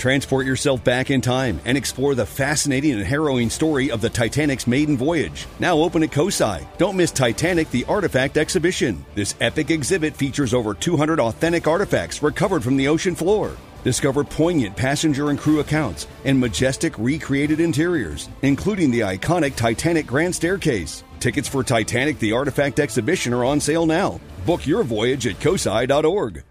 Transport yourself back in time and explore the fascinating and harrowing story of the Titanic's maiden voyage. Now open at COSI. Don't miss Titanic the Artifact Exhibition. This epic exhibit features over 200 authentic artifacts recovered from the ocean floor. Discover poignant passenger and crew accounts and majestic recreated interiors, including the iconic Titanic Grand Staircase. Tickets for Titanic the Artifact Exhibition are on sale now. Book your voyage at COSI.org.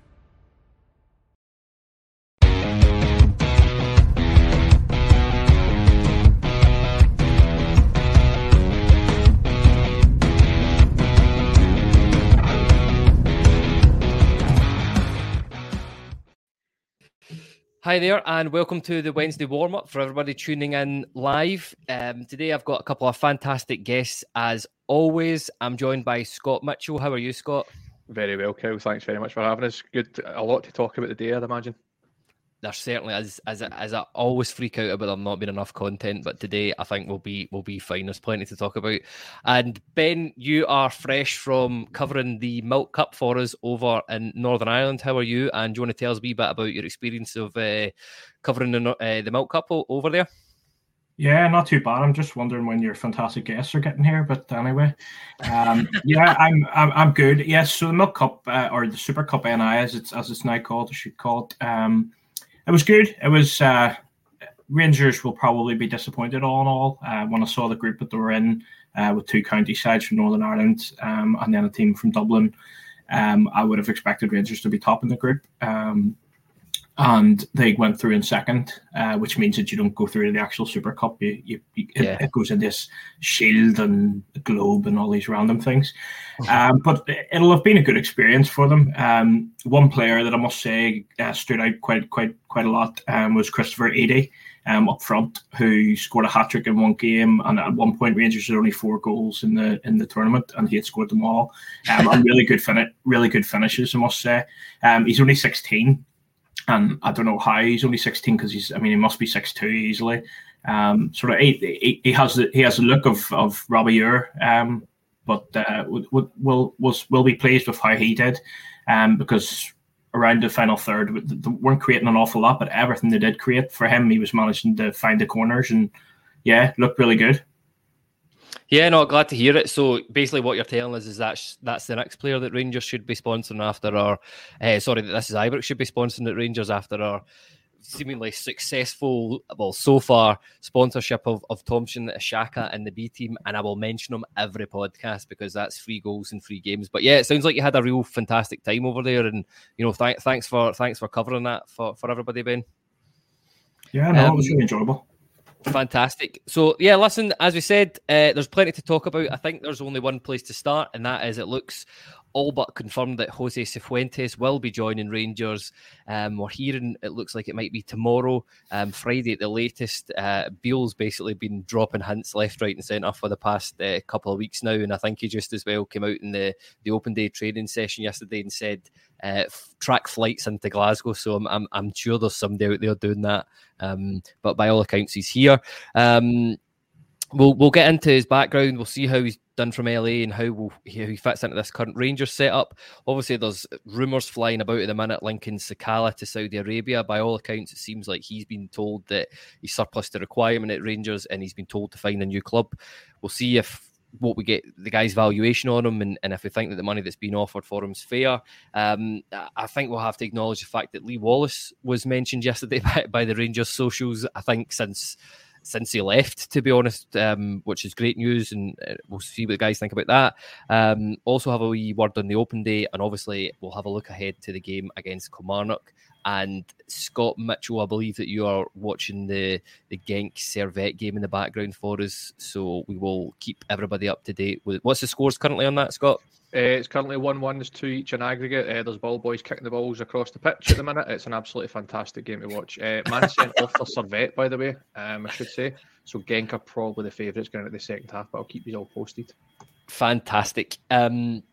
Hi there, and welcome to the Wednesday warm up for everybody tuning in live. Um, today, I've got a couple of fantastic guests. As always, I'm joined by Scott Mitchell. How are you, Scott? Very well, Kyle. Thanks very much for having us. Good, a lot to talk about today, I'd imagine there certainly is as as I always freak out about there not being enough content, but today I think we'll be we'll be fine. There's plenty to talk about. And Ben, you are fresh from covering the Milk Cup for us over in Northern Ireland. How are you? And do you want to tell us a wee bit about your experience of uh, covering the uh, the Milk Cup over there? Yeah, not too bad. I'm just wondering when your fantastic guests are getting here, but anyway, um, yeah, I'm, I'm I'm good. Yes, so the Milk Cup uh, or the Super Cup NI, as it's as it's now called, I should call it. Um, it was good. It was uh, Rangers will probably be disappointed all in all. Uh, when I saw the group that they were in uh, with two county sides from Northern Ireland um, and then a team from Dublin, um, I would have expected Rangers to be top in the group. Um, and they went through in second, uh, which means that you don't go through to the actual Super Cup. You, you, you yeah. it, it, goes in this shield and globe and all these random things. Um, but it'll have been a good experience for them. Um, one player that I must say uh, stood out quite quite quite a lot um, was Christopher Eadie um, up front, who scored a hat trick in one game. And at one point, Rangers had only four goals in the in the tournament, and he had scored them all. Um, and really good fin- really good finishes, I must say. Um, he's only sixteen and I don't know how he's only 16 because he's I mean he must be six two easily. Um, sort of he, he, he has the he has the look of of Robbie Ure, um, but uh, will will was will be pleased with how he did, um, because around the final third they weren't creating an awful lot, but everything they did create for him, he was managing to find the corners and yeah, looked really good. Yeah, no, glad to hear it. So basically, what you're telling us is that that's the next player that Rangers should be sponsoring after our. Uh, sorry, that this is Ibrox should be sponsoring at Rangers after our seemingly successful, well, so far, sponsorship of, of Thompson, Shaka, and the B team. And I will mention them every podcast because that's free goals and free games. But yeah, it sounds like you had a real fantastic time over there. And, you know, th- thanks for thanks for covering that for, for everybody, Ben. Yeah, no, um, it was really enjoyable. Fantastic. So, yeah, listen, as we said, uh, there's plenty to talk about. I think there's only one place to start, and that is it looks all but confirmed that Jose Cifuentes will be joining Rangers. Um, we're hearing it looks like it might be tomorrow, um, Friday at the latest. Uh, Beale's basically been dropping hints left, right, and centre for the past uh, couple of weeks now, and I think he just as well came out in the the open day training session yesterday and said uh, track flights into Glasgow. So I'm, I'm, I'm sure there's somebody out there doing that. Um, but by all accounts, he's here. Um, we'll we'll get into his background. We'll see how he's done from LA and how, will, he fits into this current Rangers setup. Obviously, there's rumours flying about at the minute linking Sakala to Saudi Arabia. By all accounts, it seems like he's been told that he's surplus to requirement at Rangers and he's been told to find a new club. We'll see if what we get the guy's valuation on him and, and if we think that the money that's been offered for him is fair. Um, I think we'll have to acknowledge the fact that Lee Wallace was mentioned yesterday by, by the Rangers socials. I think since since he left, to be honest, um, which is great news, and uh, we'll see what the guys think about that. Um, also, have a wee word on the open day, and obviously, we'll have a look ahead to the game against Kilmarnock And Scott Mitchell, I believe that you are watching the the Genk Servette game in the background for us, so we will keep everybody up to date with what's the scores currently on that, Scott. Uh, it's currently 1 1, there's two each in aggregate. Uh, there's ball boys kicking the balls across the pitch at the minute. It's an absolutely fantastic game to watch. Uh, Man sent off for Servette, by the way, um, I should say. So Genk are probably the favourites going into the second half, but I'll keep you all posted. Fantastic. Um,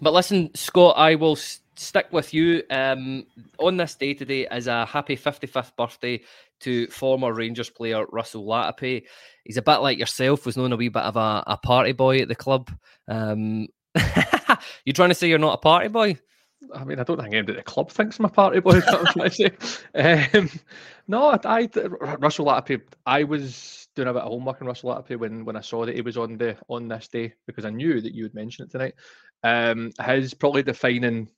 but listen, Scott, I will s- stick with you um, on this day today as a happy 55th birthday to former Rangers player Russell Latapy. He's a bit like yourself, was known a wee bit of a, a party boy at the club. Um, you trying to say you're not a party boy? I mean, I don't think anybody at the club thinks I'm a party boy. Um, no, I, I Russell Latapy. I was doing a bit of homework on Russell Latapy when when I saw that he was on the on this day because I knew that you would mention it tonight. Um, his probably defining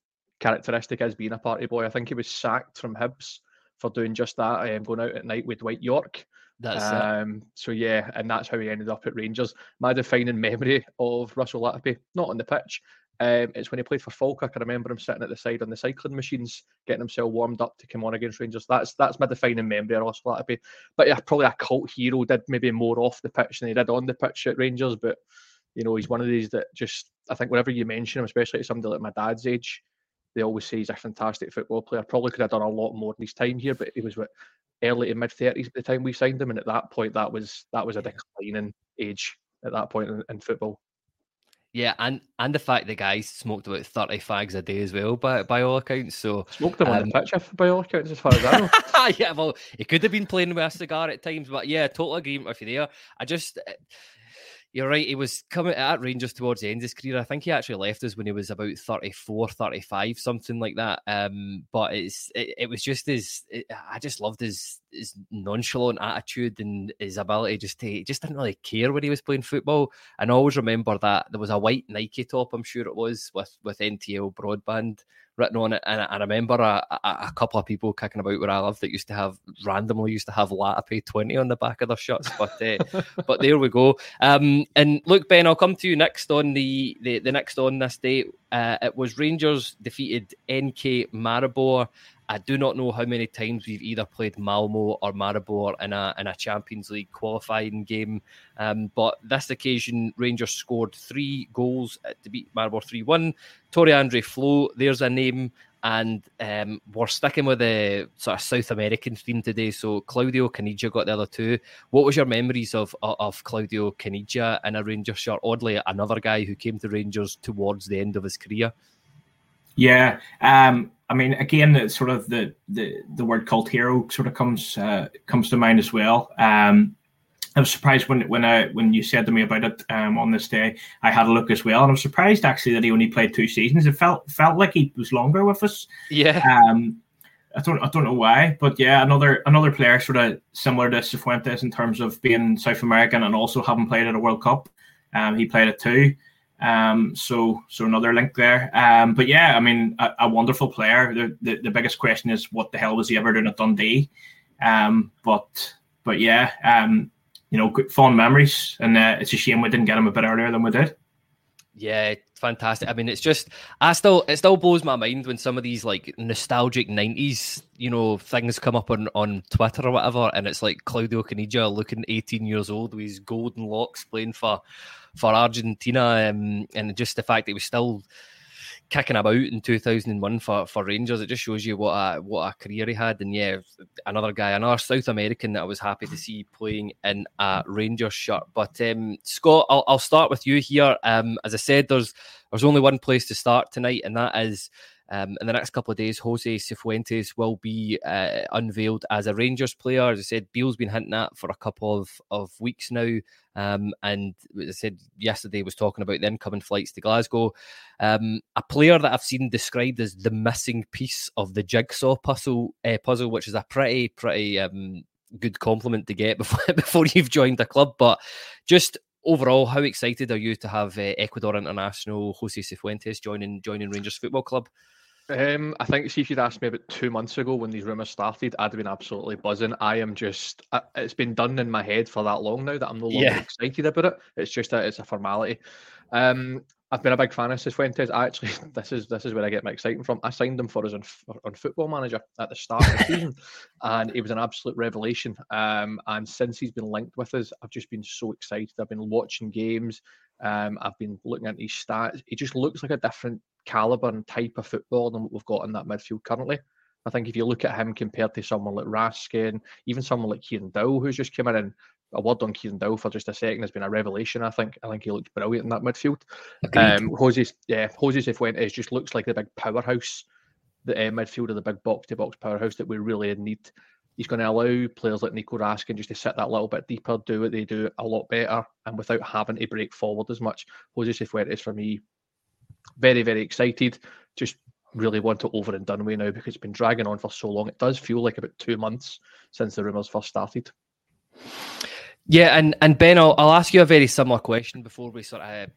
characteristic as being a party boy. I think he was sacked from Hibs for doing just that, I um, going out at night with Dwight Yorke. That's um, so yeah, and that's how he ended up at Rangers. My defining memory of Russell Latapy, not on the pitch, um, it's when he played for Falkirk. I remember him sitting at the side on the cycling machines, getting himself warmed up to come on against Rangers. That's that's my defining memory of Russell Latapy. But yeah, probably a cult hero. Did maybe more off the pitch than he did on the pitch at Rangers. But you know, he's one of these that just I think whenever you mention him, especially to somebody like my dad's age, they always say he's a fantastic football player. Probably could have done a lot more in his time here, but he was what early to mid thirties at the time we signed him, and at that point, that was that was a declining age at that point in, in football. Yeah, and and the fact the guy smoked about thirty fags a day as well, by by all accounts. So smoked them um, on the um, pitch, if, by all accounts, as far as I know. yeah, well, he could have been playing with a cigar at times, but yeah, total agreement with you there. I just eh, you're right. He was coming at Rangers towards the end of his career. I think he actually left us when he was about 34, 35, something like that. Um, but it's it, it was just his. It, I just loved his his nonchalant attitude and his ability just to just didn't really care when he was playing football. And I always remember that there was a white Nike top, I'm sure it was, with with NTL broadband written on it. And I, remember a, a, a, couple of people kicking about where I live that used to have randomly used to have Latapy 20 on the back of their shirts. But uh, but there we go. Um, and look, Ben, I'll come to you next on the, the, the next on this day. Uh, it was Rangers defeated NK Maribor I do not know how many times we've either played Malmo or Maribor in a in a Champions League qualifying game. Um, but this occasion, Rangers scored three goals to beat Maribor 3 1. Tore Andre Flo, there's a name. And um, we're sticking with the sort of South American theme today. So Claudio Caniggia got the other two. What was your memories of of Claudio Caniggia in a Rangers shirt? Oddly, another guy who came to Rangers towards the end of his career. Yeah, um, I mean, again, it's sort of the, the the word cult hero sort of comes uh, comes to mind as well. Um, I was surprised when when I when you said to me about it um, on this day. I had a look as well, and I was surprised actually that he only played two seasons. It felt felt like he was longer with us. Yeah. Um, I don't I don't know why, but yeah, another another player sort of similar to Cifuentes in terms of being South American and also having played at a World Cup. Um, he played it too. Um, so so another link there. Um, but yeah, I mean, a, a wonderful player. The, the, the biggest question is what the hell was he ever doing at Dundee? Um, but but yeah, um, you know, fond memories, and uh, it's a shame we didn't get him a bit earlier than we did. Yeah, fantastic. I mean, it's just I still it still blows my mind when some of these like nostalgic '90s, you know, things come up on on Twitter or whatever, and it's like Claudio Caniggia looking 18 years old with his golden locks playing for for Argentina, um, and just the fact that he was still kicking about in 2001 for, for Rangers. It just shows you what a what a career he had. And yeah, another guy, another South American that I was happy to see playing in a Rangers shirt. But um, Scott, I'll, I'll start with you here. Um, as I said, there's there's only one place to start tonight, and that is um, in the next couple of days, Jose Cifuentes will be uh, unveiled as a Rangers player. As I said, Beale's been hinting at for a couple of, of weeks now. Um, and as I said yesterday, was talking about the incoming flights to Glasgow. Um, a player that I've seen described as the missing piece of the jigsaw puzzle, uh, puzzle which is a pretty, pretty um, good compliment to get before, before you've joined the club. But just overall, how excited are you to have uh, Ecuador international Jose Cifuentes joining joining Rangers Football Club? Um, I think see if you'd asked me about two months ago when these rumours started, I'd have been absolutely buzzing. I am just uh, it's been done in my head for that long now that I'm no longer yeah. excited about it. It's just that it's a formality. Um, I've been a big fan of Cifuentes. I actually, this is this is where I get my excitement from. I signed him for us on, on Football Manager at the start of the season, and he was an absolute revelation. Um, and since he's been linked with us, I've just been so excited. I've been watching games. Um, I've been looking at his stats. He just looks like a different caliber and type of football than what we've got in that midfield currently. I think if you look at him compared to someone like Raskin, even someone like Kieran Dow, who's just come in a word on Kieran Dowell for just a second has been a revelation. I think. I think he looks brilliant in that midfield. Um, Jose, yeah, Jose Cifuentes just looks like the big powerhouse, the uh, midfielder, the big box to box powerhouse that we really need. He's going to allow players like Nico Raskin just to sit that little bit deeper, do what they do a lot better, and without having to break forward as much. Jose Cifuentes for me, very very excited. Just really want it over and done with now because it's been dragging on for so long. It does feel like about two months since the rumours first started. Yeah, and and Ben, I'll, I'll ask you a very similar question before we sort of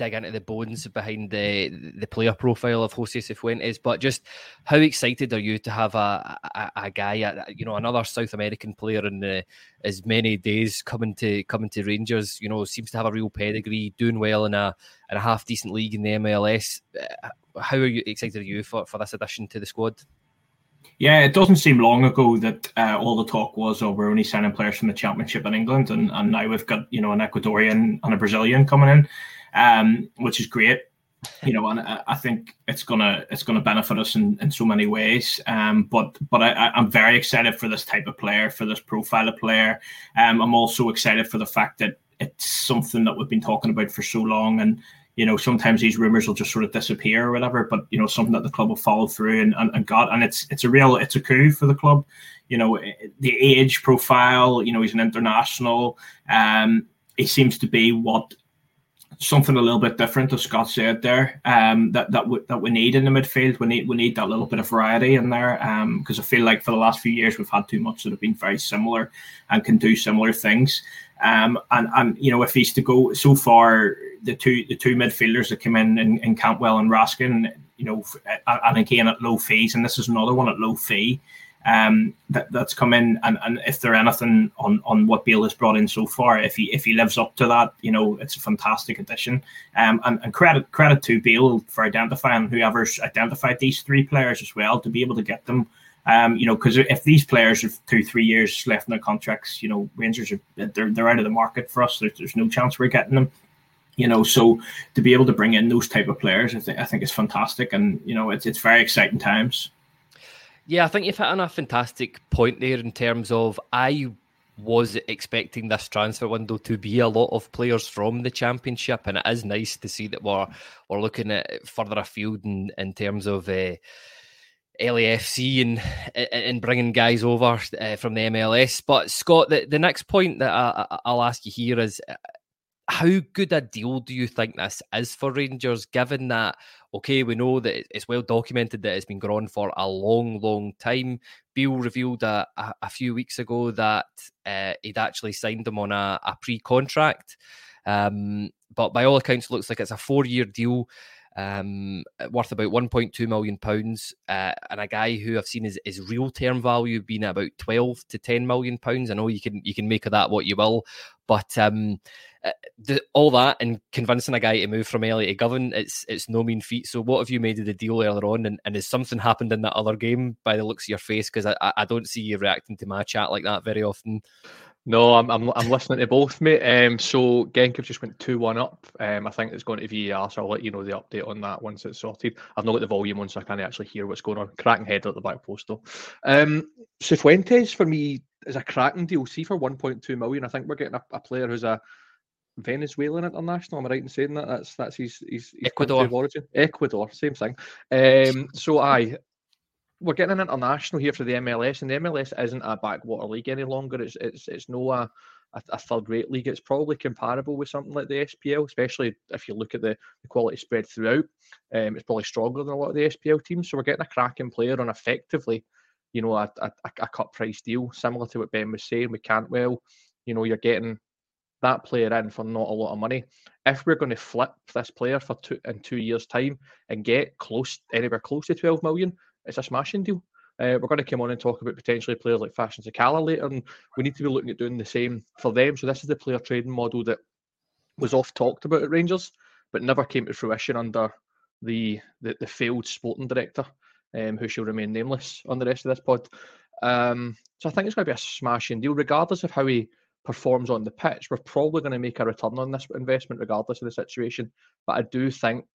dig into the bones behind the the player profile of Jose Cifuentes. But just how excited are you to have a a, a guy, a, you know, another South American player in the, as many days coming to coming to Rangers? You know, seems to have a real pedigree, doing well in a in a half decent league in the MLS. Uh, how are you excited are you for, for this addition to the squad? Yeah, it doesn't seem long ago that uh, all the talk was, oh, we're only signing players from the Championship in England, and, and now we've got you know an Ecuadorian and a Brazilian coming in, um, which is great. You know, and I, think it's gonna it's gonna benefit us in, in so many ways. Um, but but I, I'm very excited for this type of player, for this profile of player. Um, I'm also excited for the fact that it's something that we've been talking about for so long, and you know, sometimes these rumors will just sort of disappear or whatever, but you know, something that the club will follow through and, and, and got, and it's it's a real it's a coup for the club. You know, eh, the age profile. You know, he's an international. Um, he seems to be what something a little bit different, as Scott said there. Um, that that we, that we need in the midfield. We need we need that little bit of variety in there. Um, because I feel like for the last few years we've had too much that have been very similar and can do similar things. Um, and and you know if he's to go so far, the two the two midfielders that came in in, in Cantwell and Raskin, you know, and again at low fees, and this is another one at low fee. Um, that that's come in, and, and if there anything on, on what Beale has brought in so far, if he if he lives up to that, you know, it's a fantastic addition. Um, and, and credit credit to Beale for identifying whoever's identified these three players as well to be able to get them um, you know, because if these players have two, three years left in their contracts, you know, Rangers are they're, they're out of the market for us. There's, there's no chance we're getting them. You know, so to be able to bring in those type of players, I think I think it's fantastic, and you know, it's it's very exciting times. Yeah, I think you've hit on a fantastic point there in terms of I was expecting this transfer window to be a lot of players from the championship, and it is nice to see that we're we're looking at further afield in, in terms of uh, LAFC and and bringing guys over uh, from the MLS. But Scott, the, the next point that I, will ask you here is uh, how good a deal do you think this is for Rangers, given that, okay, we know that it's well documented that it's been going for a long, long time. Beale revealed a, a, a few weeks ago that uh, he'd actually signed them on a, a pre contract. Um, but by all accounts, looks like it's a four year deal um, worth about 1.2 million pounds, uh, and a guy who I've seen his, his real term value being about 12 to 10 million pounds. I know you can you can make of that what you will, but um, uh, the, all that and convincing a guy to move from Elliot to Govan, it's it's no mean feat. So, what have you made of the deal earlier on? And, and has something happened in that other game by the looks of your face? Because I, I don't see you reacting to my chat like that very often. No, I'm, I'm, I'm listening to both, mate. Um, so Genk have just went 2 1 up. Um, I think it's going to VAR, so I'll let you know the update on that once it's sorted. I've not got the volume on, so I can't actually hear what's going on. Cracking head at the back post, though. Um, Cifuentes, for me, is a cracking deal. See, for 1.2 million, I think we're getting a, a player who's a Venezuelan international. Am I right in saying that? That's that's his, his, his Ecuador origin. Ecuador, same thing. Um, so I we're getting an international here for the MLS, and the MLS isn't a backwater league any longer. It's it's it's no a, a, a third-rate league. It's probably comparable with something like the SPL, especially if you look at the, the quality spread throughout. Um, it's probably stronger than a lot of the SPL teams. So we're getting a cracking player on effectively, you know, a, a, a cut price deal, similar to what Ben was saying with Cantwell. You know, you're getting that player in for not a lot of money. If we're going to flip this player for two in two years' time and get close anywhere close to 12 million, it's a smashing deal. Uh, we're going to come on and talk about potentially players like Fashion Sakala later, and we need to be looking at doing the same for them. So this is the player trading model that was oft talked about at Rangers, but never came to fruition under the the, the failed sporting director, um, who shall remain nameless on the rest of this pod. Um, so I think it's going to be a smashing deal, regardless of how he performs on the pitch. We're probably going to make a return on this investment, regardless of the situation. But I do think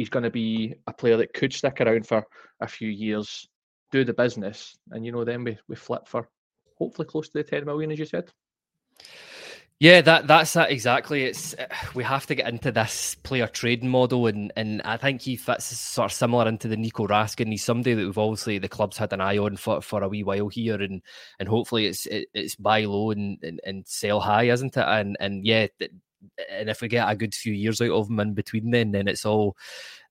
he's going to be a player that could stick around for a few years, do the business, and you know, then we, we flip for hopefully close to the 10 million, as you said. Yeah, that that's that exactly. It's uh, we have to get into this player trading model, and and I think he fits sort of similar into the Nico Raskin. He's somebody that we've obviously the club's had an eye on for, for a wee while here, and and hopefully it's it, it's buy low and, and, and sell high, isn't it? And and yeah, and if we get a good few years out of him in between, then then it's all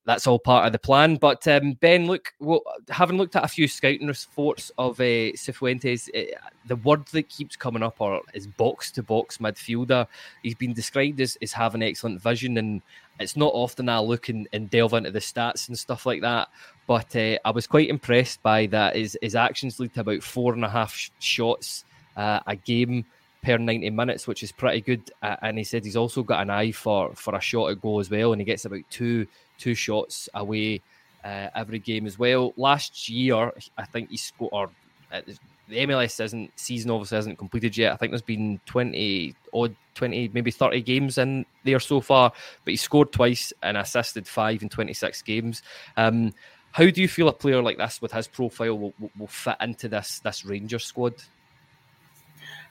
that's all part of the plan. But um, Ben, look, well, having looked at a few scouting reports of uh, Cifuentes, uh, the word that keeps coming up or is box to box midfielder. He's been described as, as having excellent vision, and it's not often I look and, and delve into the stats and stuff like that. But uh, I was quite impressed by that. His, his actions lead to about four and a half sh- shots uh, a game per 90 minutes, which is pretty good. Uh, and he said he's also got an eye for for a shot at goal as well, and he gets about two two shots away uh, every game as well. Last year, I think he scored. Uh, the MLS isn't season obviously hasn't completed yet. I think there's been twenty odd, twenty maybe thirty games in there so far, but he scored twice and assisted five in twenty six games. Um, how do you feel a player like this with his profile will, will, will fit into this this Rangers squad?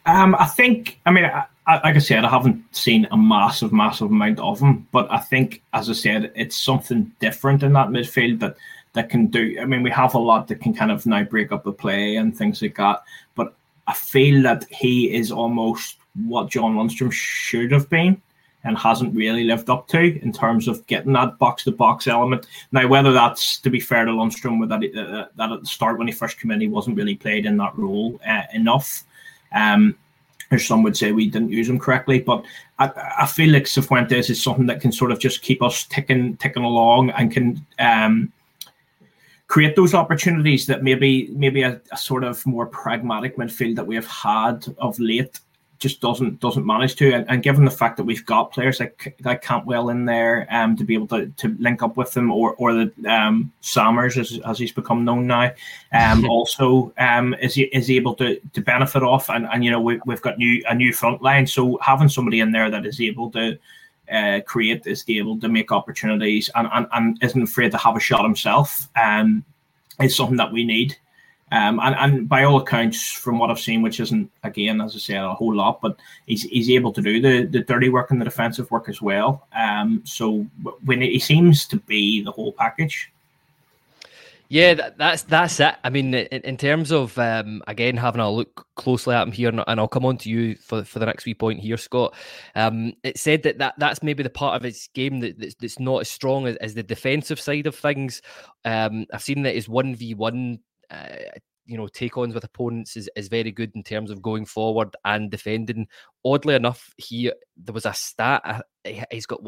Um, I think. I mean, I, I, like I said, I haven't seen a massive, massive amount of him, but I think, as I said, it's something different in that midfield that that can do. I mean, we have a lot that can kind of now break up the play and things like that. But I feel that he is almost what John Lundstram should have been and hasn't really lived up to in terms of getting that box to box element. Now, whether that's to be fair to Lundstram, with that, uh, that at the start when he first came in, he wasn't really played in that role uh, enough. Um, or some would say we didn't use him correctly, but I, I feel like Cifuentes is something that can sort of just keep us ticking ticking along and can um, create those opportunities that maybe maybe a, a, sort of more pragmatic midfield that we have had of late just doesn't doesn't manage to. And, and, given the fact that we've got players like like Cantwell in there, um, to be able to, to link up with them, or or the um Samers as, as he's become known now, um, also um is he is he able to to benefit off, and and you know we, we've got new a new front line, so having somebody in there that is able to. Uh, create is able to make opportunities and, and, and isn't afraid to have a shot himself um, is something that we need. Um, and, and by all accounts, from what I've seen, which isn't again, as I said, a whole lot, but he's, he's able to do the, the dirty work and the defensive work as well. Um, so when he seems to be the whole package. Yeah, that, that's that's it. I mean, in, in terms of um, again having a look closely at him here, and, and, I'll come on to you for for the next wee point here, Scott. Um, it said that, that that's maybe the part of his game that, that's, that's not as strong as, as the defensive side of things. Um, I've seen that his one v one uh, you know take ons with opponents is, is very good in terms of going forward and defending. Oddly enough, he there was a stat uh, he's got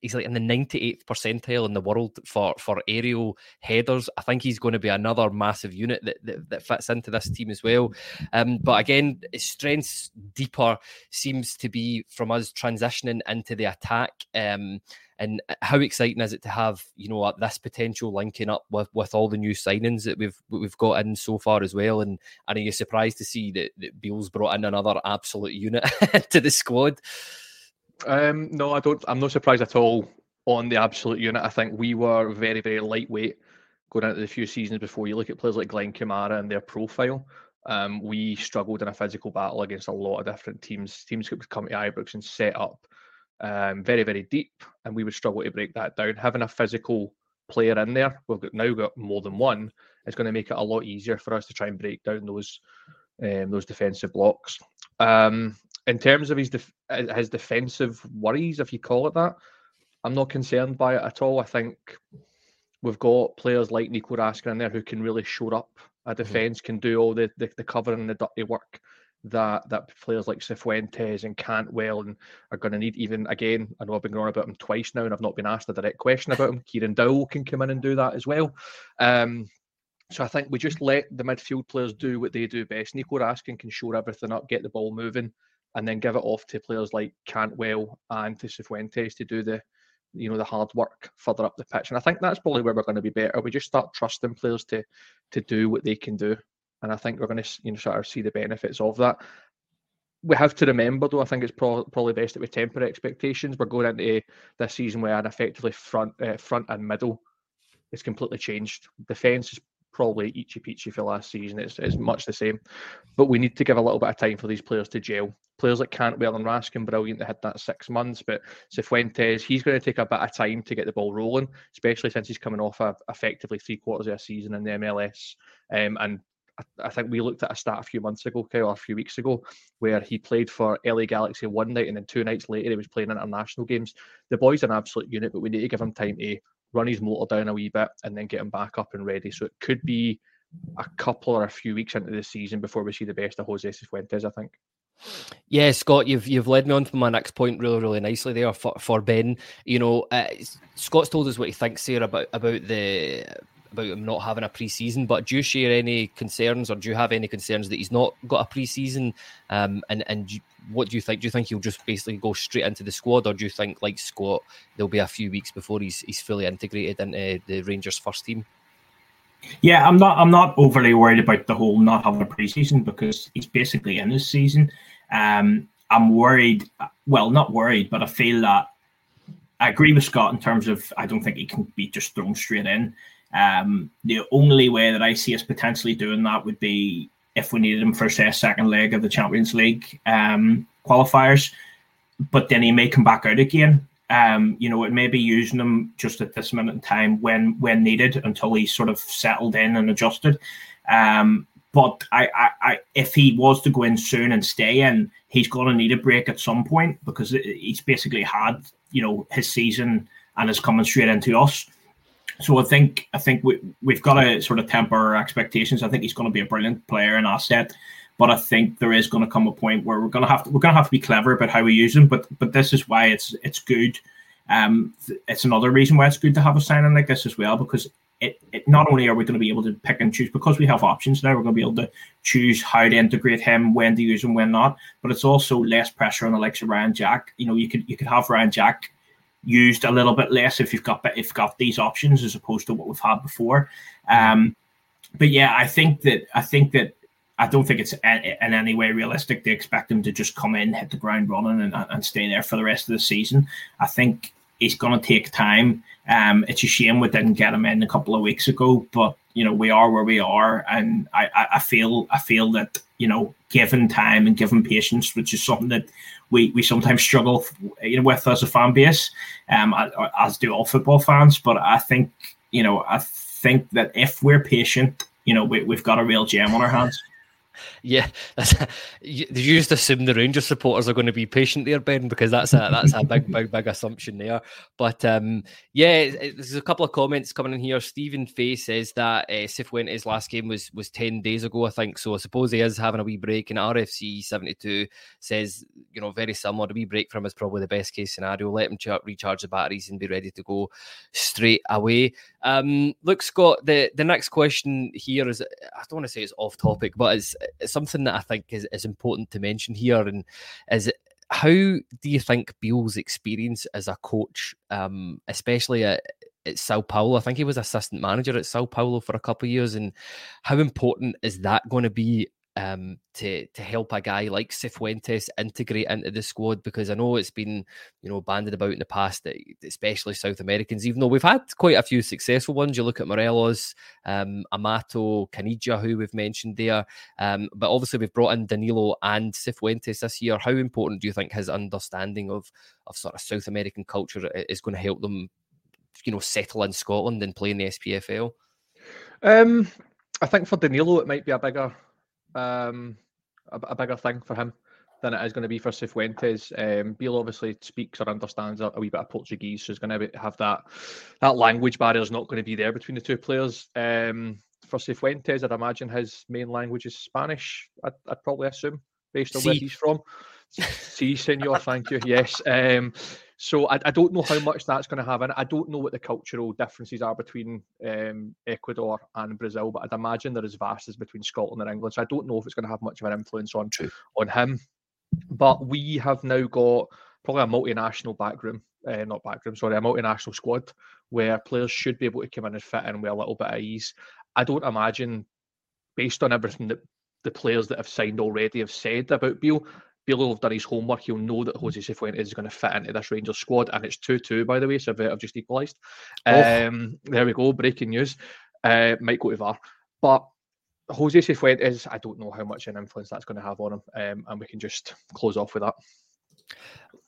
he's like in the 98th percentile in the world for for aerial headers. I think he's going to be another massive unit that that, that fits into this team as well. Um, but again, his strengths deeper seems to be from us transitioning into the attack. Um, and how exciting is it to have you know this potential linking up with, with all the new signings that we've we've got in so far as well? And, and are you surprised to see that, that brought in another absolute unit to the squad? Um, no, I don't. I'm not surprised at all on the absolute unit. I think we were very very lightweight going into the few seasons before. You look at players like Glenn Kamara and their profile. Um, we struggled in a physical battle against a lot of different teams. Teams could come to Ibrox and set up um, very, very deep, and we would struggle to break that down. Having a physical player in there, we've got, now got more than one, is going to make it a lot easier for us to try and break down those um, those defensive blocks. Um, in terms of his def- uh, his defensive worries, if you call it that, I'm not concerned by it at all. I think we've got players like Nico Raskin in there who can really show up a defense, mm-hmm. can do all the, the, the covering and the dirty work that that players like Cifuentes and Cantwell and are going to need. Even again, I know I've been going on about him twice now, and I've not been asked a direct question about him. Kieran Dowell can come in and do that as well. Um, so I think we just let the midfield players do what they do best. Nico Raskin can shore everything up, get the ball moving, and then give it off to players like Cantwell and to Cifuentes to do the you know the hard work further up the pitch. And I think that's probably where we're going to be better. We just start trusting players to to do what they can do, and I think we're going to you know sort of see the benefits of that. We have to remember, though, I think it's pro- probably best that we temper expectations. We're going into this season where an effectively front, uh, front and middle is completely changed. Defence is probably eachy peachy for last season. It's, it's much the same. But we need to give a little bit of time for these players to gel. Players like Cantwell and Raskin, brilliant. They had that six months. But Cifuentes, he's going to take a bit of time to get the ball rolling, especially since he's coming off a, effectively three quarters of a season in the MLS. Um, and I, think we looked at a stat a few months ago, or a few weeks ago, where he played for LA Galaxy one night and then two nights later he was playing international games. The boy's an absolute unit, but we need to give him time to run his motor down a wee bit, and then get him back up and ready. So it could be a couple or a few weeks into the season before we see the best of Jose Cifuentes, I think. Yeah, Scott, you've you've led me on to my next point really, really nicely there for, for Ben. You know, uh, Scott's told us what he thinks here about about the about him not having a pre-season. But do you share any concerns, or do you have any concerns that he's not got a pre-season? Um, and and what do you think? Do you think he'll just basically go straight into the squad, or do you think, like Scott, there'll be a few weeks before he's he's fully integrated into the Rangers first team? Yeah, I'm not. I'm not overly worried about the whole not having a preseason because he's basically in his season. Um, I'm worried. Well, not worried, but I feel that I agree with Scott in terms of I don't think he can be just thrown straight in. Um, the only way that I see us potentially doing that would be if we needed him for say a second leg of the Champions League um, qualifiers, but then he may come back out again. Um, you know, it may be using him just at this minute in time when when needed until he's sort of settled in and adjusted. Um, but I, I, I, if he was to go in soon and stay in, he's going to need a break at some point because he's basically had you know his season and is coming straight into us. So I think I think we we've got to sort of temper our expectations. I think he's going to be a brilliant player and asset, but I think there is going to come a point where we're going to have to we're going to have to be clever about how we use him. But but this is why it's it's good. Um, it's another reason why it's good to have a signing like this as well because it, it not only are we going to be able to pick and choose because we have options now, we're going to be able to choose how to integrate him, when to use him, when not. But it's also less pressure on the likes of Ryan Jack. You know, you could you could have Ryan Jack used a little bit less if you've got if you've got these options as opposed to what we've had before. Um, but yeah, I think that I think that I don't think it's in any way realistic to expect him to just come in, hit the ground running, and, and stay there for the rest of the season. I think he's going to take time. Um, it's a shame we didn't get him in a couple of weeks ago, but you know we are where we are, and I, I, I feel I feel that you know given time and given patience, which is something that we, we sometimes struggle you know, with as a fan base, um, as do all football fans. But I think you know I think that if we're patient, you know, we, we've got a real gem on our hands. Yeah, that's, you just assume the Rangers supporters are going to be patient there, Ben, because that's a that's a big, big, big assumption there. But um, yeah, there's a couple of comments coming in here. Stephen Fay says that uh, Cifuentes' last game was was ten days ago, I think. So I suppose he is having a wee break. And RFC seventy two says, you know, very similar. A wee break from is probably the best case scenario. Let him ch- recharge the batteries and be ready to go straight away. Um, look, Scott, the the next question here is I don't want to say it's off topic, but it's something that I think is, is important to mention here, and is how do you think Beale's experience as a coach, um, especially at, at Sao Paulo? I think he was assistant manager at Sao Paulo for a couple of years, and how important is that going to be um, to to help a guy like Cifuentes integrate into the squad because I know it's been you know banded about in the past especially South Americans, even though we've had quite a few successful ones. You look at Morelos, um, Amato, Caniggia, who we've mentioned there, um, but obviously we've brought in Danilo and Cifuentes this year. How important do you think his understanding of of sort of South American culture is going to help them, you know, settle in Scotland and play in the SPFL? Um, I think for Danilo it might be a bigger um, a, a, bigger thing for him than it is going to be for Cifuentes. Um, Beale obviously speaks or understands a, a wee bit of Portuguese, so he's going to have that that language barrier is not going to be there between the two players. Um, for Cifuentes, I'd imagine his main language is Spanish. I'd, I'd probably assume based on where he's from. Si, senor, thank you. Yes. Um, so I, I don't know how much that's going to have and. I don't know what the cultural differences are between um, Ecuador and Brazil, but I'd imagine they're as vast as between Scotland and England. So I don't know if it's going to have much of an influence on True. on him. But we have now got probably a multinational backroom uh, not backroom, sorry, a multinational squad where players should be able to come in and fit in with a little bit of ease. I don't imagine, based on everything that the players that have signed already have said about Beale, Beale will have done his homework. He'll know that Jose Cifuentes is going to fit into this Rangers squad, and it's 2 2, by the way, so I've just equalised. Oh. Um, there we go, breaking news. Uh, might go to VAR. But Jose Cifuentes, I don't know how much an influence that's going to have on him, um, and we can just close off with that.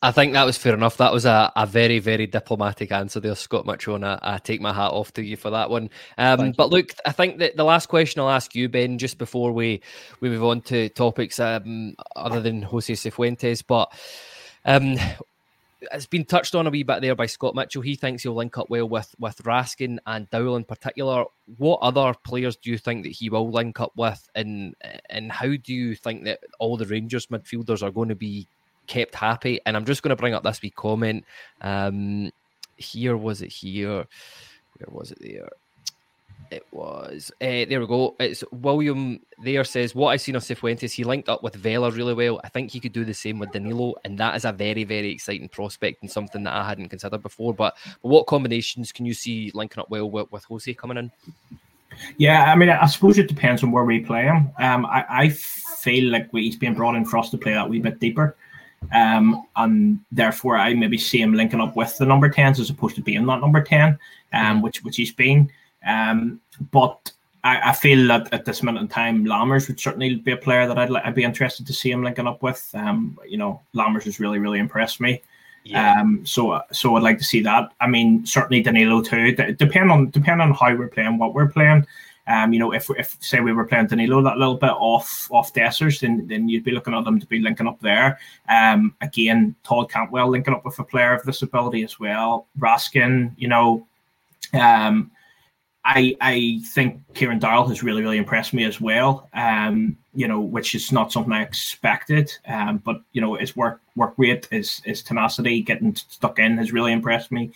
I think that was fair enough. That was a, a very, very diplomatic answer there, Scott Mitchell, and I, I take my hat off to you for that one. Um, but look, I think that the last question I'll ask you, Ben, just before we, we move on to topics um, other than Jose Cifuentes, but um, it's been touched on a wee bit there by Scott Mitchell. He thinks he'll link up well with with Raskin and Dowell in particular. What other players do you think that he will link up with, and and how do you think that all the Rangers midfielders are going to be kept happy. And I'm just going to bring up this wee comment. Um, here was it here? Where was it there? It was uh, there we go. It's William there says what I've seen of Cifuentes. He linked up with Vela really well. I think he could do the same with Danilo, and that is a very very exciting prospect and something that I hadn't considered before. But, but what combinations can you see linking up well with, with Jose coming in? Yeah, I mean, I suppose it depends on where we play him. Um, I, I feel like he's being brought in for us to play that wee bit deeper. Um, and therefore, I maybe see him linking up with the number 10s as opposed to being that number 10, um, which which he's been. Um, but I, I, feel that at this minute in time, Lammers would certainly be a player that I'd, I'd be interested to see him linking up with. Um, you know, Lammers has really, really impressed me. Yeah. Um, so so I'd like to see that. I mean, certainly Danilo too. Depend on depend on how we're playing, what we're playing. Um, you know, if if say we were playing Danilo that little bit off off Dessers, then then you'd be looking at them to be linking up there. Um, again, Todd Cantwell linking up with a player of this ability as well. Raskin, you know, um, I I think Kieran Dowell has really really impressed me as well. Um, you know, which is not something I expected. Um, but you know, his work work rate, his his tenacity, getting stuck in has really impressed me.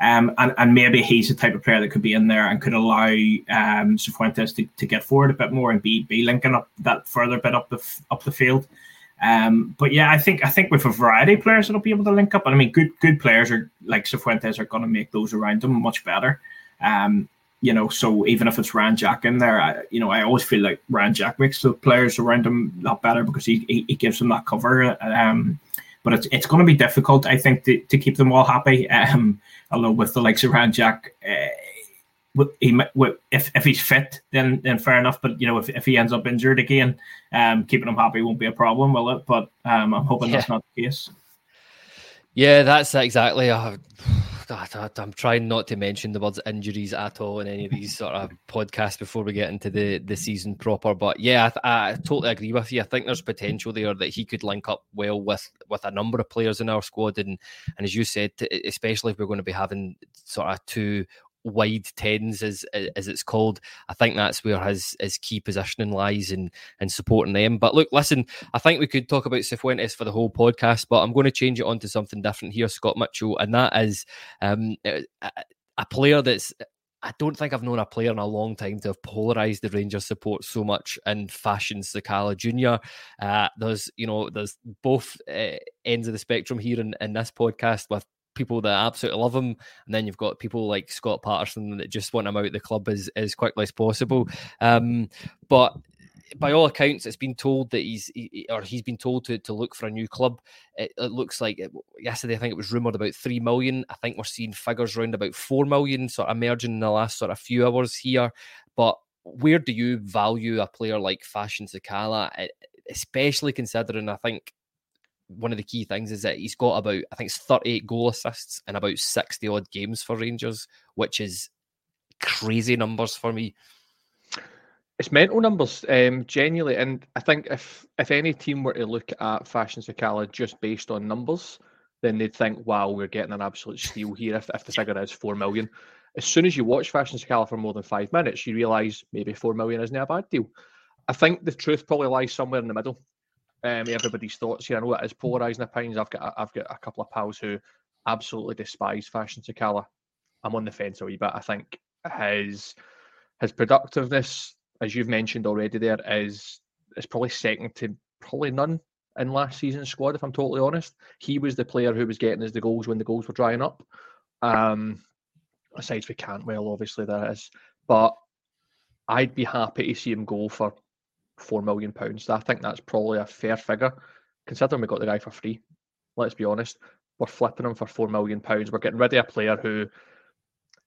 Um, and, and maybe he's the type of player that could be in there and could allow um, Cifuentes to, to get forward a bit more and be be linking up that further bit up the up the field. Um, but yeah, I think I think with a variety of players that'll be able to link up. And I mean, good good players are like Cifuentes are going to make those around them much better. Um, you know, so even if it's Ryan Jack in there, I, you know, I always feel like Ryan Jack makes the players around him a lot better because he, he, he gives them that cover. Um, but it's it's going to be difficult, I think, to, to keep them all happy. Um, although with the likes of Ryan Jack, uh, he if if he's fit, then then fair enough. But you know, if, if he ends up injured again, um, keeping him happy won't be a problem, will it? But um, I'm hoping yeah. that's not the case. Yeah, that's exactly. Uh, I'm trying not to mention the words injuries at all in any of these sort of podcasts before we get into the, the season proper. But yeah, I, I, totally agree with you. I think there's potential there that he could link up well with with a number of players in our squad, and and as you said, especially if we're going to be having sort of two wide tens as as it's called. I think that's where his his key positioning lies and in supporting them. But look, listen, I think we could talk about Cifuentes for the whole podcast, but I'm going to change it on to something different here, Scott Mitchell, and that is um, a, a player that's I don't think I've known a player in a long time to have polarized the Rangers support so much and Fashion Sakala Jr. Uh, there's, you know, there's both uh, ends of the spectrum here in, in this podcast with people that absolutely love him, and then you've got people like Scott Patterson that just want him out of the club as, as quickly as possible. Um, but by all accounts, it's been told that he's he, or he's been told to, to look for a new club. It, it looks like it, yesterday, I think it was rumored about three million. I think we're seeing figures around about four million sort of emerging in the last sort of few hours here. But where do you value a player like Fashion Sakala, especially considering I think one of the key things is that he's got about I think it's 38 goal assists and about 60 odd games for Rangers, which is crazy numbers for me. It's mental numbers, um, genuinely, and I think if if any team were to look at Fashion Sakala just based on numbers, then they'd think, "Wow, we're getting an absolute steal here." If, if the figure is four million, as soon as you watch Fashion Sakala for more than five minutes, you realise maybe four million isn't a bad deal. I think the truth probably lies somewhere in the middle um, everybody's thoughts here. I know it is polarising opinions. I've got I've got a couple of pals who absolutely despise Fashion Sakala. I'm on the fence a wee bit. I think his his productiveness, as you've mentioned already, there is is probably second to probably none in last season's squad. If I'm totally honest, he was the player who was getting us the goals when the goals were drying up. Um, aside from Cantwell, obviously there is, but I'd be happy to see him go for four million pounds. I think that's probably a fair figure, considering we got the guy for free. Let's be honest, we're flipping him for four million pounds. We're getting rid of a player who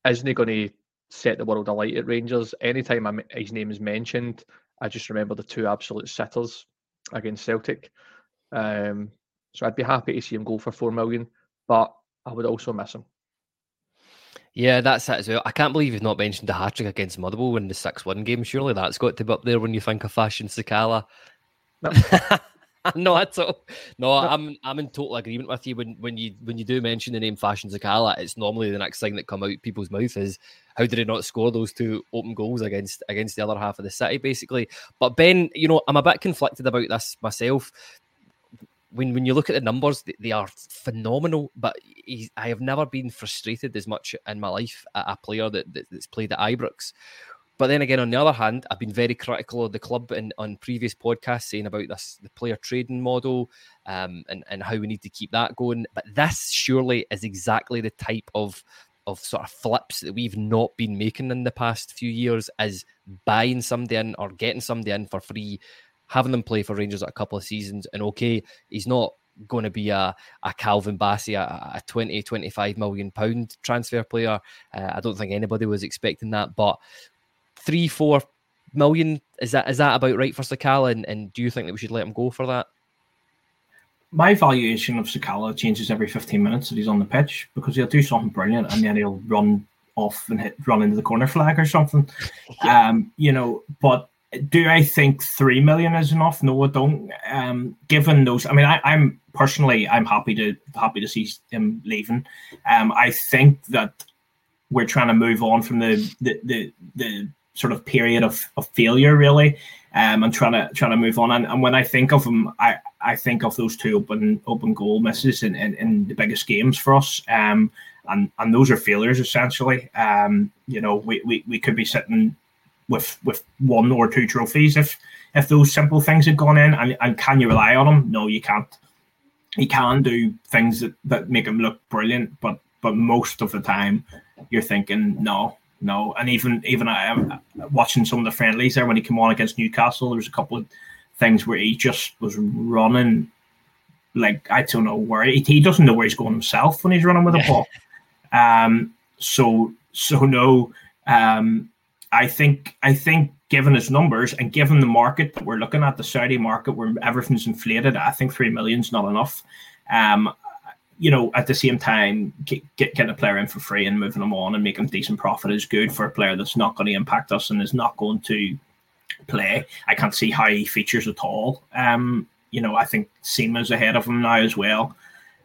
isn't going to set the world alight at Rangers. Anytime I'm, his name is mentioned, I just remember the two absolute sitters against Celtic. Um, so I'd be happy to see him go for four million, but I would also miss him. Yeah, that's it as well. I can't believe you've not mentioned the hat trick against Motherwell in the six one game. Surely that's got to be up there when you think of Fashion Sakala. No. no, that's all. No, I'm I'm in total agreement with you. When when you when you do mention the name Fashion Sakala, it's normally the next thing that come out people's mouth is how did he not score those two open goals against against the other half of the city, basically. But Ben, you know, I'm a bit conflicted about this myself when when you look at the numbers, they, are phenomenal. But I have never been frustrated as much in my life at a player that, that, that's played at Ibrox. But then again, on the other hand, I've been very critical of the club and on previous podcasts saying about this the player trading model um, and and how we need to keep that going. But this surely is exactly the type of of sort of flips that we've not been making in the past few years, as buying somebody in or getting somebody in for free having them play for Rangers a couple of seasons. And okay, he's not going to be a, a Calvin Bassey, a, a 20, 25 million pound transfer player. Uh, I don't think anybody was expecting that, but three, four million is that is that about right for Sakala? And, and do you think that we should let him go for that? My valuation of Sakala changes every 15 minutes that he's on the pitch because he'll do something brilliant and then he'll run off and hit run into the corner flag or something. Yeah. Um, you know, but do I think three million is enough? No, I don't. Um, given those, I mean, I, am personally, I'm happy to happy to see him leaving. Um, I think that we're trying to move on from the the the, the sort of period of, of failure, really, um, and trying to trying to move on. And, and when I think of him, I, I think of those two open open goal misses in, in, in the biggest games for us. Um, and and those are failures essentially. Um, you know, we, we, we could be sitting with with one or two trophies if if those simple things had gone in. And, and can you rely on him no you can't. He can do things that, that make him look brilliant but but most of the time you're thinking no no. And even even I am watching some of the friendlies there when he came on against Newcastle there was a couple of things where he just was running like I don't know where he, he doesn't know where he's going himself when he's running with a ball. Um so so no um I think I think given his numbers and given the market that we're looking at, the Saudi market where everything's inflated, I think three million is not enough. Um, you know, at the same time, get, get getting a player in for free and moving them on and making decent profit is good for a player that's not going to impact us and is not going to play. I can't see how he features at all. Um, you know, I think Sima's ahead of him now as well.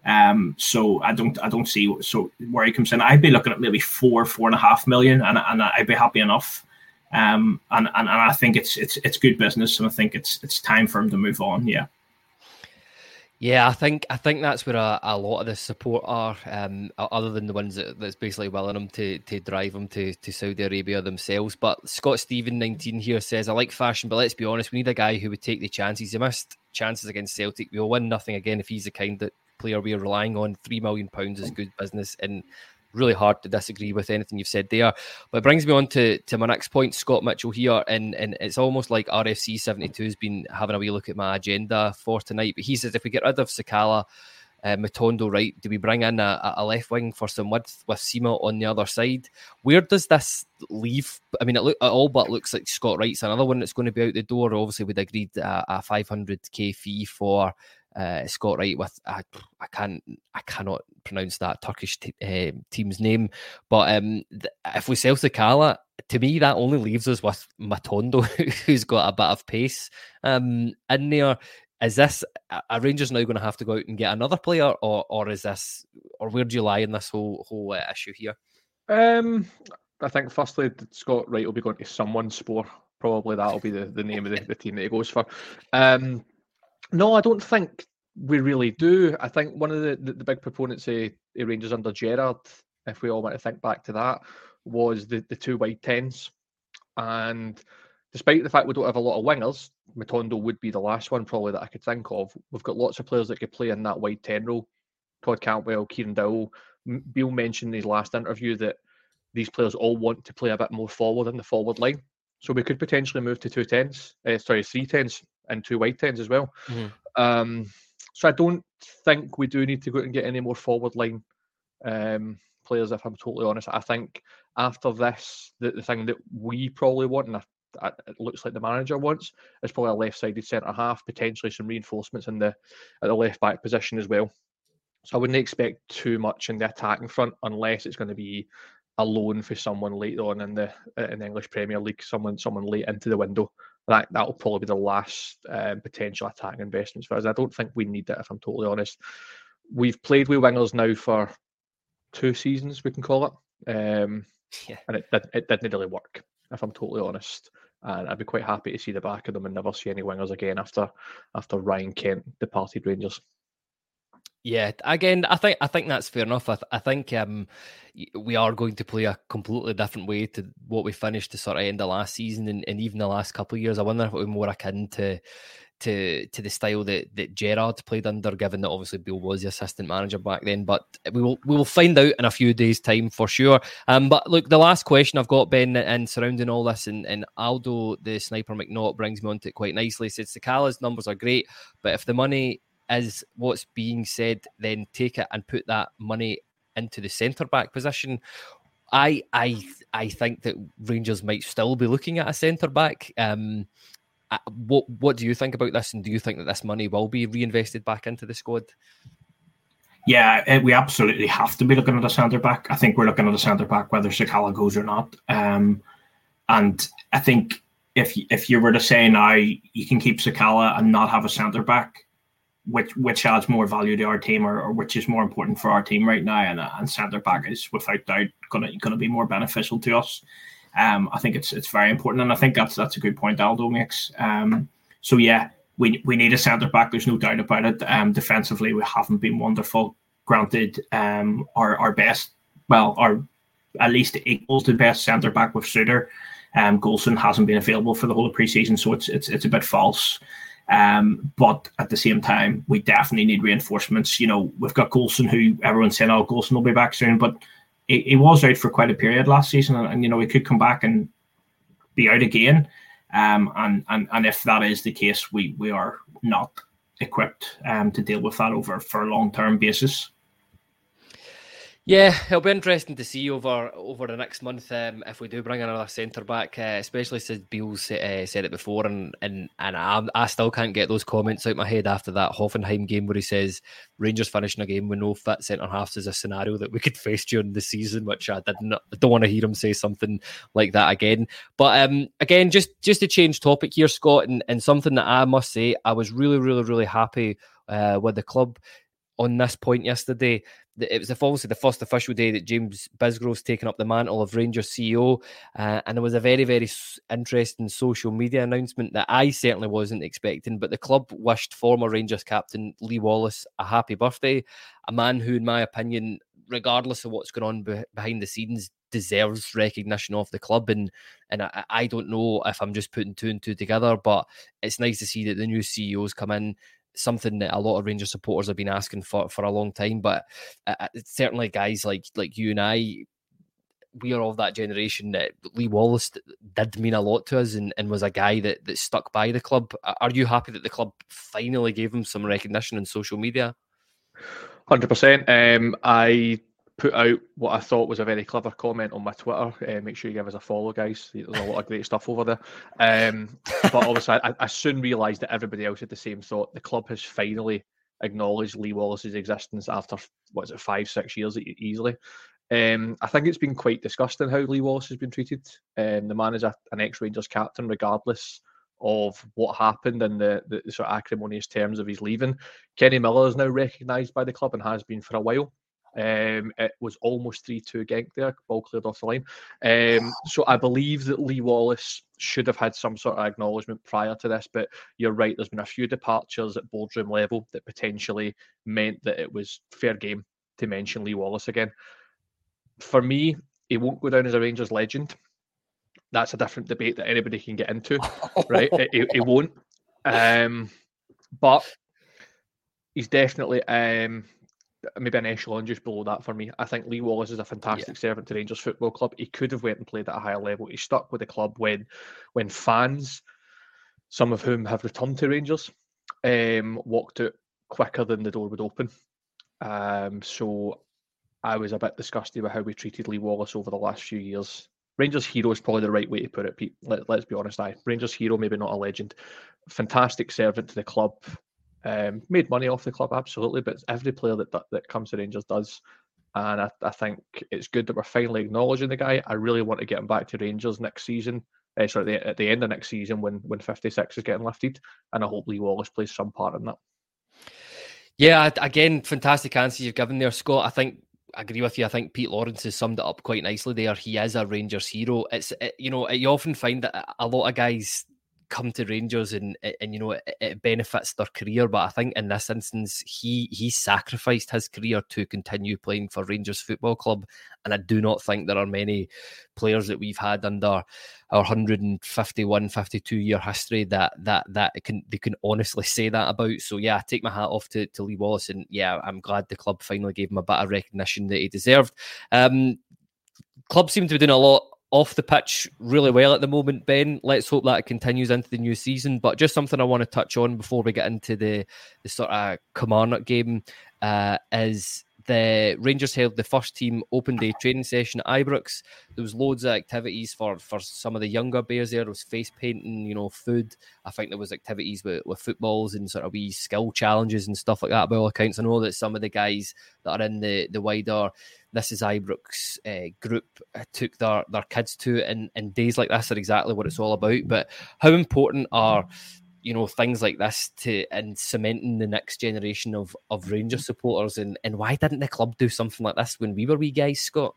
Um, so I don't I don't see so where he comes in. I'd be looking at maybe four four and a half million, and and I'd be happy enough. Um, and, and and I think it's it's it's good business, and I think it's it's time for him to move on. Yeah. Yeah, I think I think that's where a, a lot of the support are, um, other than the ones that, that's basically willing them to to drive them to, to Saudi Arabia themselves. But Scott Stephen nineteen here says, "I like fashion, but let's be honest, we need a guy who would take the chances. He missed chances against Celtic. We'll win nothing again if he's the kind that player we are relying on. Three million pounds is good business, and really hard to disagree with anything you've said there. But it brings me on to, to my next point, Scott Mitchell here, and, and it's almost like RFC 72 has been having a wee look at my agenda for tonight. But he says if we get rid of Sakala, uh, Matondo right, do we bring in a, a, left wing for some width with Sima on the other side? Where does this leave? I mean, it, look, it all but looks like Scott Wright's another one that's going to be out the door. Obviously, we'd agreed a, a 500k fee for uh, Scott Wright with I, I can't I cannot pronounce that Turkish t- uh, team's name, but um, th- if we sell Sakala, to me that only leaves us with Matondo, who's got a bit of pace um, in there. Is this a Rangers now going to have to go out and get another player, or or is this, or where do you lie in this whole whole uh, issue here? Um, I think firstly Scott Wright will be going to Someonespor. Probably that'll be the, the name of the, the team that he goes for. Um, no, I don't think we really do. I think one of the, the, the big proponents of, of Rangers under Gerrard, if we all want to think back to that, was the, the two wide tens. And despite the fact we don't have a lot of wingers, Matondo would be the last one probably that I could think of. We've got lots of players that could play in that wide 10 role. Todd Cantwell, Kieran Dowell. Beale mentioned in his last interview that these players all want to play a bit more forward in the forward line. So we could potentially move to two tens, uh, sorry, three tens and two wide tens as well. Mm-hmm. Um, so I don't think we do need to go and get any more forward line um, players, if I'm totally honest. I think after this, the, the thing that we probably want, and I, I, it looks like the manager wants, is probably a left-sided centre half, potentially some reinforcements in the at the left back position as well. So I wouldn't expect too much in the attacking front unless it's going to be a loan for someone later on in the in the English Premier League, someone someone late into the window. That that will probably be the last um, potential attacking investments for us. I don't think we need that. if I'm totally honest. We've played with wingers now for two seasons, we can call it. Um, yeah. And it, it, it didn't really work, if I'm totally honest. And I'd be quite happy to see the back of them and never see any wingers again after after Ryan Kent departed Rangers. Yeah, again, I think I think that's fair enough. I, th- I think um, we are going to play a completely different way to what we finished to sort of end the last season and, and even the last couple of years. I wonder if it would be more akin to to to the style that that Gerrard played under, given that obviously Beale was the assistant manager back then. But we will we will find out in a few days' time for sure. Um, but look, the last question I've got Ben and surrounding all this, and, and Aldo the sniper McNaught brings me onto it quite nicely. He says Sakala's numbers are great, but if the money is what's being said, then take it and put that money into the centre back position. I I I think that Rangers might still be looking at a centre back. Um, what what do you think about this, and do you think that this money will be reinvested back into the squad? Yeah, eh, we absolutely have to be looking at a centre back. I think we're looking at a centre back whether Sakala goes or not. Um, and I think if if you were to say now you can keep Sakala and not have a centre back, which which adds more value to our team or, or which is more important for our team right now, and, and centre back is without doubt gonna gonna be more beneficial to us. Um, I think it's it's very important, and I think that's that's a good point Aldo makes. Um, so yeah, we we need a centre back. There's no doubt about it. Um, defensively, we haven't been wonderful. Granted, um, our our best, well, our at least equals the best centre back with Souttar. Um, Goldson hasn't been available for the whole of preseason, so it's it's it's a bit false. Um, but at the same time, we definitely need reinforcements. You know, we've got Goldson, who everyone's saying, "Oh, Goldson will be back soon," but he, he was out for quite a period last season, and, and, you know he could come back and be out again. Um, and and and if that is the case, we we are not equipped um, to deal with that over for a long term basis. Yeah, it'll be interesting to see over over the next month um, if we do bring another centre back, uh, especially since Beals uh, said it before, and and and I, I, still can't get those comments out my head after that Hoffenheim game where he says Rangers finishing a game with no fit centre halves is a scenario that we could face during the season, which I did not I don't want to hear him say something like that again. But um, again, just just to change topic here, Scott, and, and something that I must say, I was really really really happy uh, with the club on this point yesterday it was obviously the first official day that James Bisgrove's taken up the mantle of Rangers CEO, uh, and it was a very, very interesting social media announcement that I certainly wasn't expecting. But the club wished former Rangers captain Lee Wallace a happy birthday, a man who, in my opinion, regardless of what's going on be- behind the scenes, deserves recognition of the club. And and I, I don't know if I'm just putting two and two together, but it's nice to see that the new CEOs come in something that a lot of Rangers supporters have been asking for for a long time. But uh, uh certainly, guys like like you and I, we are of that generation that Lee Wallace did mean a lot to us and, and was a guy that, that stuck by the club. Are you happy that the club finally gave him some recognition in social media? Hundred um, percent. I put out what I thought was a very clever comment on my Twitter. Uh, make sure you give us a follow, guys. There's a lot of great stuff over there. Um, but obviously, I, I, soon realised that everybody else had the same thought. The club has finally acknowledged Lee Wallace's existence after what is it, five, six years easily. Um, I think it's been quite disgusting how Lee Wallace has been treated. Um, the man is a, an ex-Rangers captain, regardless of what happened and the, the sort of acrimonious terms of his leaving. Kenny Miller is now recognised by the club and has been for a while. Um, it was almost 3 2 Genk there, ball cleared off the line. Um, so I believe that Lee Wallace should have had some sort of acknowledgement prior to this, but you're right, there's been a few departures at boardroom level that potentially meant that it was fair game to mention Lee Wallace again. For me, he won't go down as a Rangers legend. that's a different debate that anybody can get into, right? It, it, it won't. Um, but he's definitely um, maybe an echelon just below that for me. I think Lee Wallace is a fantastic yeah. servant to Rangers Football Club. He could have went and played at a higher level. He stuck with the club when when fans, some of whom have returned to Rangers, um, walked out quicker than the door would open. Um, so I was a bit disgusted with how we treated Lee Wallace over the last few years. Rangers hero is probably the right way to put it. Pete. Let, us be honest. I Rangers hero, maybe not a legend. Fantastic servant to the club. Um, made money off the club, absolutely, but every player that that comes to Rangers does. And I, I think it's good that we're finally acknowledging the guy. I really want to get him back to Rangers next season. Uh, sorry, at the, at the end of next season when when 56 is getting lifted, and I hope Lee Wallace plays some part in that. Yeah, again, fantastic answers you've given there, Scott. I think I agree with you. I think Pete Lawrence has summed it up quite nicely there. He is a Rangers hero. It's it, you know you often find that a lot of guys come to Rangers and and you know it, it, benefits their career. But I think in this instance, he he sacrificed his career to continue playing for Rangers Football Club, and I do not think there are many players that we've had under our 151, 52 year history that that that can they can honestly say that about. So yeah, I take my hat off to, to Lee Wallace, and yeah, I'm glad the club finally gave him a bit of recognition that he deserved. Um, club seem to be doing a lot off the pitch really well at the moment, Ben. Let's hope that continues into the new season. But just something I want to touch on before we get into the, the sort of Kilmarnock game uh, is the Rangers held the first team open day training session at Ibrox. There was loads of activities for for some of the younger bears there. There was face painting, you know, food. I think there was activities with, with footballs and sort of wee skill challenges and stuff like that. By all accounts, I know that some of the guys that are in the the wider this is Ibrox uh, group uh, took their their kids to and and days like this are exactly what it's all about. But how important are you know things like this to and cementing the next generation of of Rangers supporters and and why didn't the club do something like this when we were wee guys, Scott?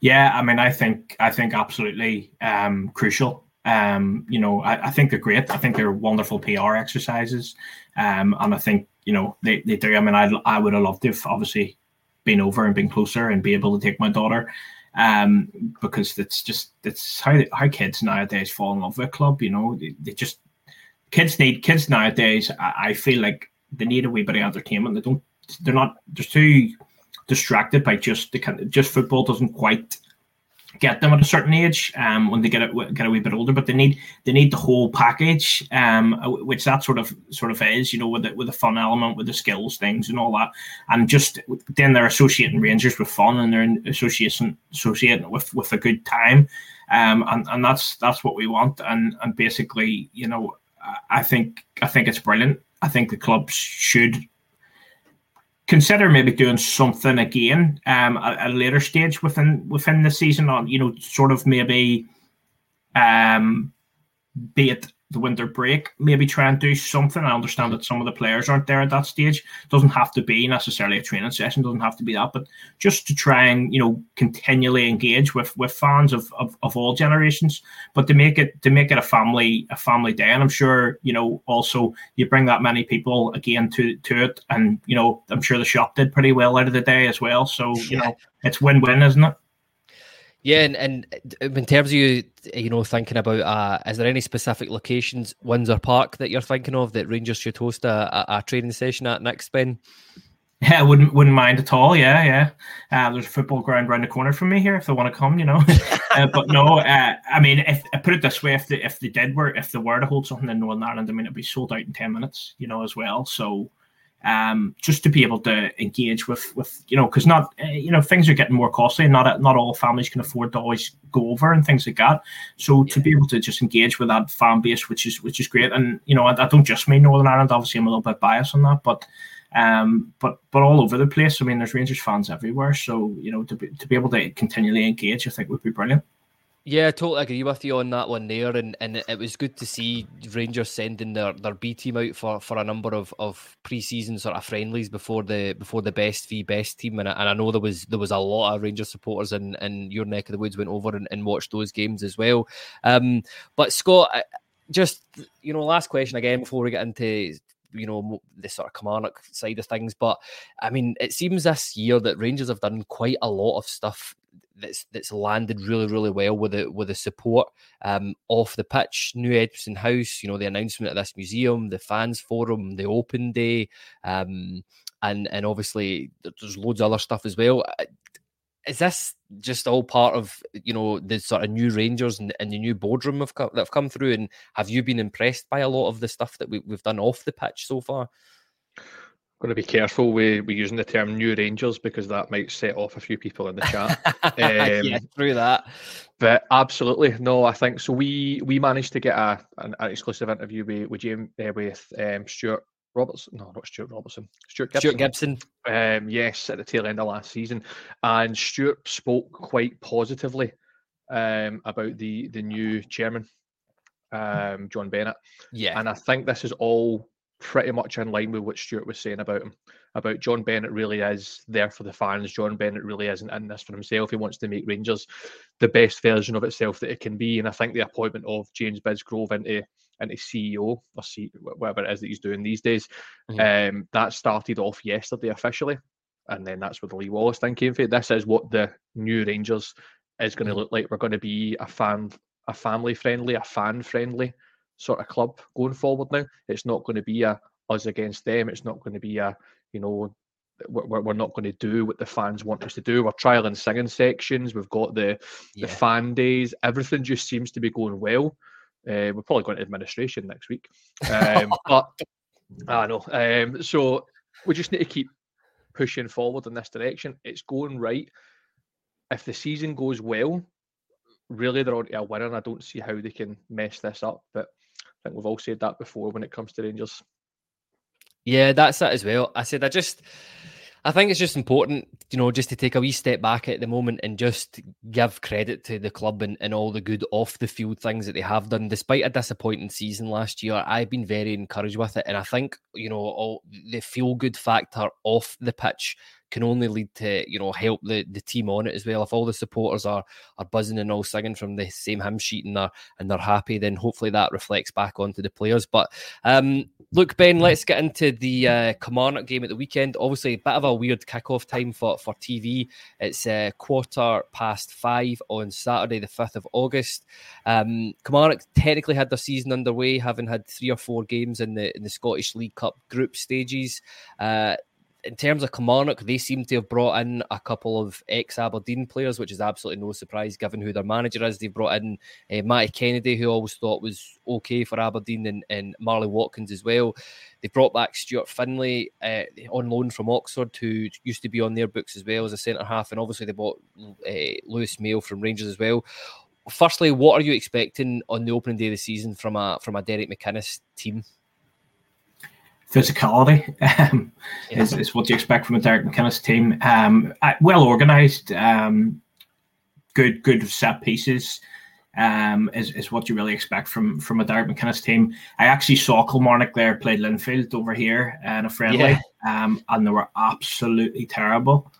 Yeah, I mean, I think I think absolutely um, crucial. Um, you know, I, I, think they're great. I think they're wonderful PR exercises, um, and I think you know they, they do. I mean, I I would have loved to have obviously been over and been closer and be able to take my daughter um, because it's just it's how how kids nowadays fall in love with a club. You know, they, they just kids need kids nowadays. I, I, feel like they need a wee bit of entertainment. They don't. They're not. They're too distracted by just the kind. of, Just football doesn't quite get them at a certain age um, when they get a, get a wee bit older. But they need they need the whole package, um, which that sort of sort of is, you know, with the, with the fun element, with the skills things and all that, and just then they're associating Rangers with fun and they're associating associating with with a good time, um, and and that's that's what we want. And and basically, you know, I think I think it's brilliant. I think the clubs should consider maybe doing something again um, at, a later stage within within the season on you know sort of maybe um, be it the winter break, maybe try and do something. I understand that some of the players aren't there at that stage. It doesn't have to be necessarily a training session, doesn't have to be that, but just to try and, you know, continually engage with with fans of, of, of all generations, but to make it to make it a family a family day. And I'm sure, you know, also you bring that many people again to to it. And, you know, I'm sure the shop did pretty well out of the day as well. So, you know, it's win-win, isn't it? Yeah, and, and in terms of you, you know, thinking about, uh, is there any specific locations, Windsor Park, that you're thinking of that Rangers should host a, a, a training session at next, Ben? Yeah, I wouldn't wouldn't mind at all. Yeah, yeah. Uh, there's a football ground around the corner from me here if they want to come, you know. uh, but no, uh, I mean, if I put it this way, if they if they did were if they were to hold something in Northern Ireland, I mean, it'd be sold out in ten minutes, you know, as well. So um, just to be able to engage with with you know because not uh, you know things are getting more costly and not not all families can afford to always go over and things like that. So yeah. to be able to just engage with that fan base which is which is great. And you know I, I, don't just mean Northern Ireland obviously I'm a little bit biased on that but um but but all over the place. I mean there's Rangers fans everywhere. So you know to be, to be able to continually engage I think would be brilliant yeah, I totally agree with you on that one there, and, and it was good to see Rangers sending their, their B team out for, for a number of, of pre-season sort of friendlies before the before the best v best team, and I, and I know there was there was a lot of Rangers supporters in, in your neck of the woods went over and, and watched those games as well. Um, but Scott, just you know, last question again before we get into you know the sort of Kilmarnock side of things. But I mean, it seems this year that Rangers have done quite a lot of stuff that's that's landed really really well with the with the support um, off the pitch. New Edmiston House, you know, the announcement of this museum, the fans forum, the open day, um, and and obviously there's loads of other stuff as well. Is this just all part of you know the sort of new Rangers and, and the new boardroom have come, that have come through? And have you been impressed by a lot of the stuff that we, we've done off the pitch so far? I'm Going to be careful with, with using the term new Rangers because that might set off a few people in the chat. um, yeah, through that. But absolutely, no. I think so. We we managed to get a an, an exclusive interview with with James uh, with um, Stuart Robertson. No, not Stuart Robertson. Stuart Gibson. Stuart Gibson. Um, yes, at the tail end of last season, and Stuart spoke quite positively um, about the the new chairman, um, John Bennett. Yeah, and I think this is all pretty much in line with what Stuart was saying about him. About John Bennett really is there for the fans. John Bennett really isn't in this for himself. He wants to make Rangers the best version of itself that it can be. And I think the appointment of James Bisgrove into into CEO or C, whatever it is that he's doing these days, mm-hmm. um, that started off yesterday officially, and then that's where the Lee Wallace thing came from. This is what the new Rangers is going to mm-hmm. look like. We're going to be a fan, a family friendly, a fan friendly sort of club going forward now. It's not going to be a us against them. It's not going to be a you know we're, we're not going to do what the fans want us to do. We're trialing singing sections. We've got the yeah. the fan days. Everything just seems to be going well. Uh, we're probably going to administration next week, um, but I know. Um, so we just need to keep pushing forward in this direction. It's going right. If the season goes well, really they're already a winner. And I don't see how they can mess this up. But I think we've all said that before when it comes to Rangers. Yeah, that's that as well. I said I just I think it's just important, you know, just to take a wee step back at the moment and just give credit to the club and, and all the good off the field things that they have done. Despite a disappointing season last year, I've been very encouraged with it. And I think, you know, all the feel good factor off the pitch can only lead to you know help the, the team on it as well. If all the supporters are are buzzing and all singing from the same hymn sheet and they're and they're happy, then hopefully that reflects back onto the players. But um, look, Ben, let's get into the uh, Kilmarnock game at the weekend. Obviously, a bit of a weird kickoff time for for TV. It's uh, quarter past five on Saturday, the fifth of August. Um, Kilmarnock technically had their season underway, having had three or four games in the in the Scottish League Cup group stages. Uh, in terms of Kilmarnock, they seem to have brought in a couple of ex Aberdeen players, which is absolutely no surprise given who their manager is. They've brought in uh, Matty Kennedy, who I always thought was okay for Aberdeen, and, and Marley Watkins as well. They brought back Stuart Findlay uh, on loan from Oxford, who used to be on their books as well as a centre half, and obviously they bought uh, Lewis Mayo from Rangers as well. Firstly, what are you expecting on the opening day of the season from a from a Derek McInnes team? Physicality um, yeah. is, is what you expect from a Derek McInnes team. Um, well organised, um, good good set pieces um, is, is what you really expect from from a Derek McInnes team. I actually saw Kilmarnock there play Linfield over here in a friendly, yeah. um, and they were absolutely terrible.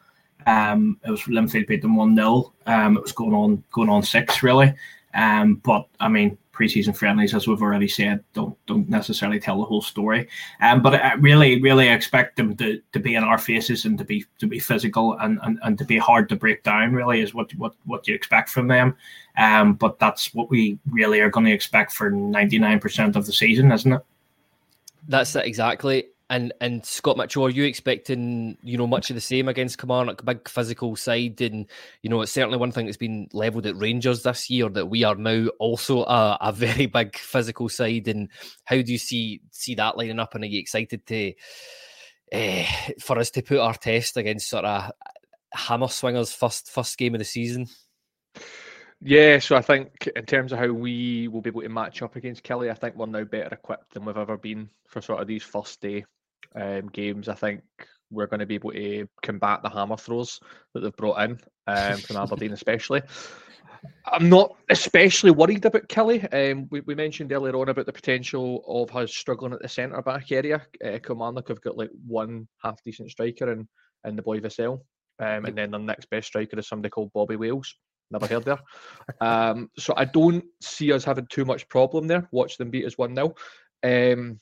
Um, it was Linfield beat them one 0 um, It was going on going on six really, um, but I mean preseason friendlies, as we've already said, don't don't necessarily tell the whole story. Um, but I really, really expect them to, to be in our faces and to be to be physical and, and, and to be hard to break down. Really, is what what what you expect from them. Um, but that's what we really are going to expect for ninety nine percent of the season, isn't it? That's it exactly. And and Scott Mitchell, are you expecting you know much of the same against Kilmarnock, big physical side, and you know it's certainly one thing that's been levelled at Rangers this year that we are now also a, a, very big physical side. And how do you see see that lining up? And are you excited to uh, for us to put our test against sort of hammer swingers first first game of the season? Yeah, so I think in terms of how we will be able to match up against Killie, I think we're now better equipped than we've ever been for sort of these first day um, games, I think we're going to be able to combat the hammer throws that they've brought in um, from Aberdeen, especially. I'm not especially worried about Killie. Um, we, we, mentioned earlier on about the potential of us struggling at the centre back area. Uh, Kilmarnock have got like one half decent striker in, in the boy Vassell. Um, and then the next best striker is somebody called Bobby Wales. Never heard there. Um, so I don't see us having too much problem there. Watch them beat us 1 0. Um,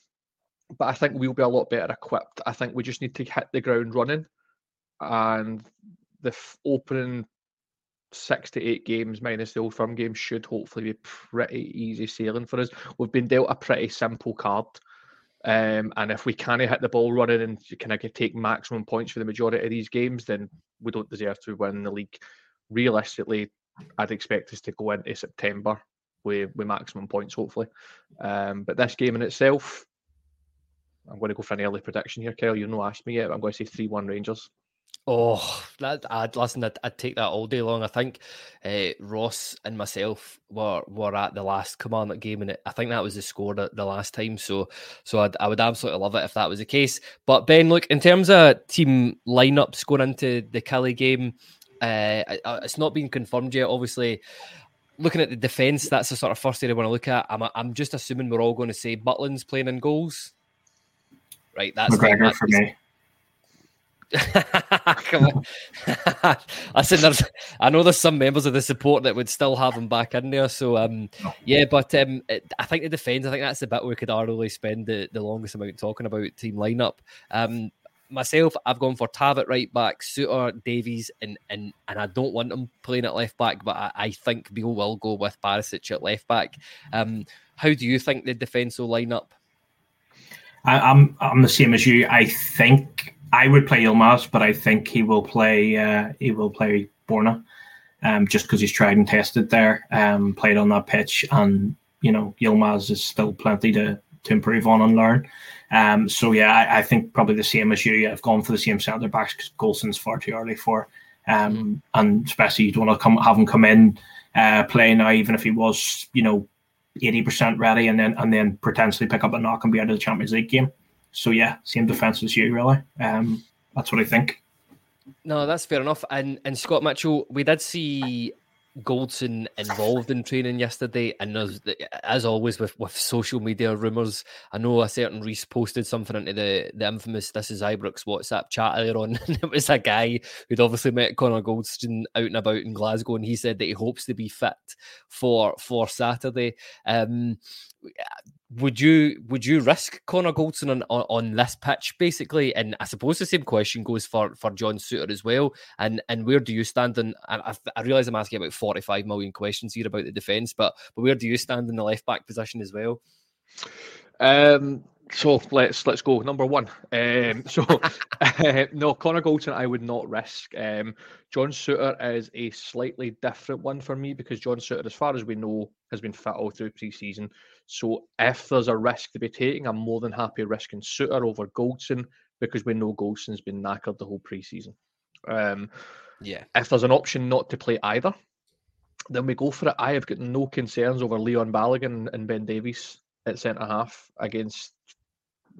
but I think we'll be a lot better equipped. I think we just need to hit the ground running, and the f- opening six to eight games minus the old firm game should hopefully be pretty easy sailing for us. We've been dealt a pretty simple card. Um, and if we can't hit the ball running and kind of take maximum points for the majority of these games, then we don't deserve to win the league. Realistically, I'd expect us to go into September with, with maximum points, hopefully. Um, but this game in itself, I'm going to go for an early prediction here, Kyle. You've not asked me yet. I'm going to say 3 1 Rangers. Oh, that I'd listen. I'd, I'd, take that all day long. I think uh, Ross and myself were were at the last commandment game, and it, I think that was the score the, the last time. So, so I'd, I would absolutely love it if that was the case. But Ben, look in terms of team lineups going into the Killie game, uh, it's not been confirmed yet. Obviously, looking at the defence, that's the sort of first area I want to look at. I'm I'm just assuming we're all going to say Butland's playing in goals. Right, that's McGregor for me. Come on. I said there's I know there's some members of the support that would still have him back in there. So um yeah, but um it, I think the defence, I think that's the bit we could arguably spend the, the longest amount talking about team lineup. Um myself, I've gone for Tav at right back, Souttar, Davies, and and and I don't want him playing at left back, but I, I think Beale will go with Barisic at left back. Um how do you think the defence will line up? I, I'm I'm the same as you. I think I would play Yilmaz, but I think he will play. Uh, he will play Borna, um, just because he's tried and tested there, um, played on that pitch, and you know Yilmaz is still plenty to to improve on and learn. Um, so yeah, I, I, think probably the same as you. I've gone for the same centre backs because Goldson's far too early for, um, and especially you don't want to come have him come in uh, play now, even if he was you know eighty percent ready, and then and then potentially pick up a knock and be out of the Champions League game. So yeah, same defense as you, really. Um, that's what I think. No, that's fair enough. And and Scott Mitchell, we did see Goldson involved in training yesterday, and as, as always with, with social media rumors, I know a certain Reese posted something into the, the infamous "This is Ibrox" WhatsApp chat earlier on, and it was a guy who'd obviously met Connor Goldson out and about in Glasgow, and he said that he hopes to be fit for for Saturday. Um, would you would you risk Connor Goldson on, on, on, this pitch basically? And I suppose the same question goes for for John Souttar as well. And and where do you stand? And I, I realize I'm asking about 45 million questions here about the defence, but but where do you stand in the left back position as well? Um, so let's let's go number one. Um, so uh, no, Connor Goldson, I would not risk. Um, John Souttar is a slightly different one for me because John Souttar, as far as we know, has been fit all through pre-season. So if there's a risk to be taking, I'm more than happy risking Souttar over Goldson because we know Goldson's been knackered the whole pre-season. Um, yeah. If there's an option not to play either, then we go for it. I have got no concerns over Leon Balogun and Ben Davies at centre half against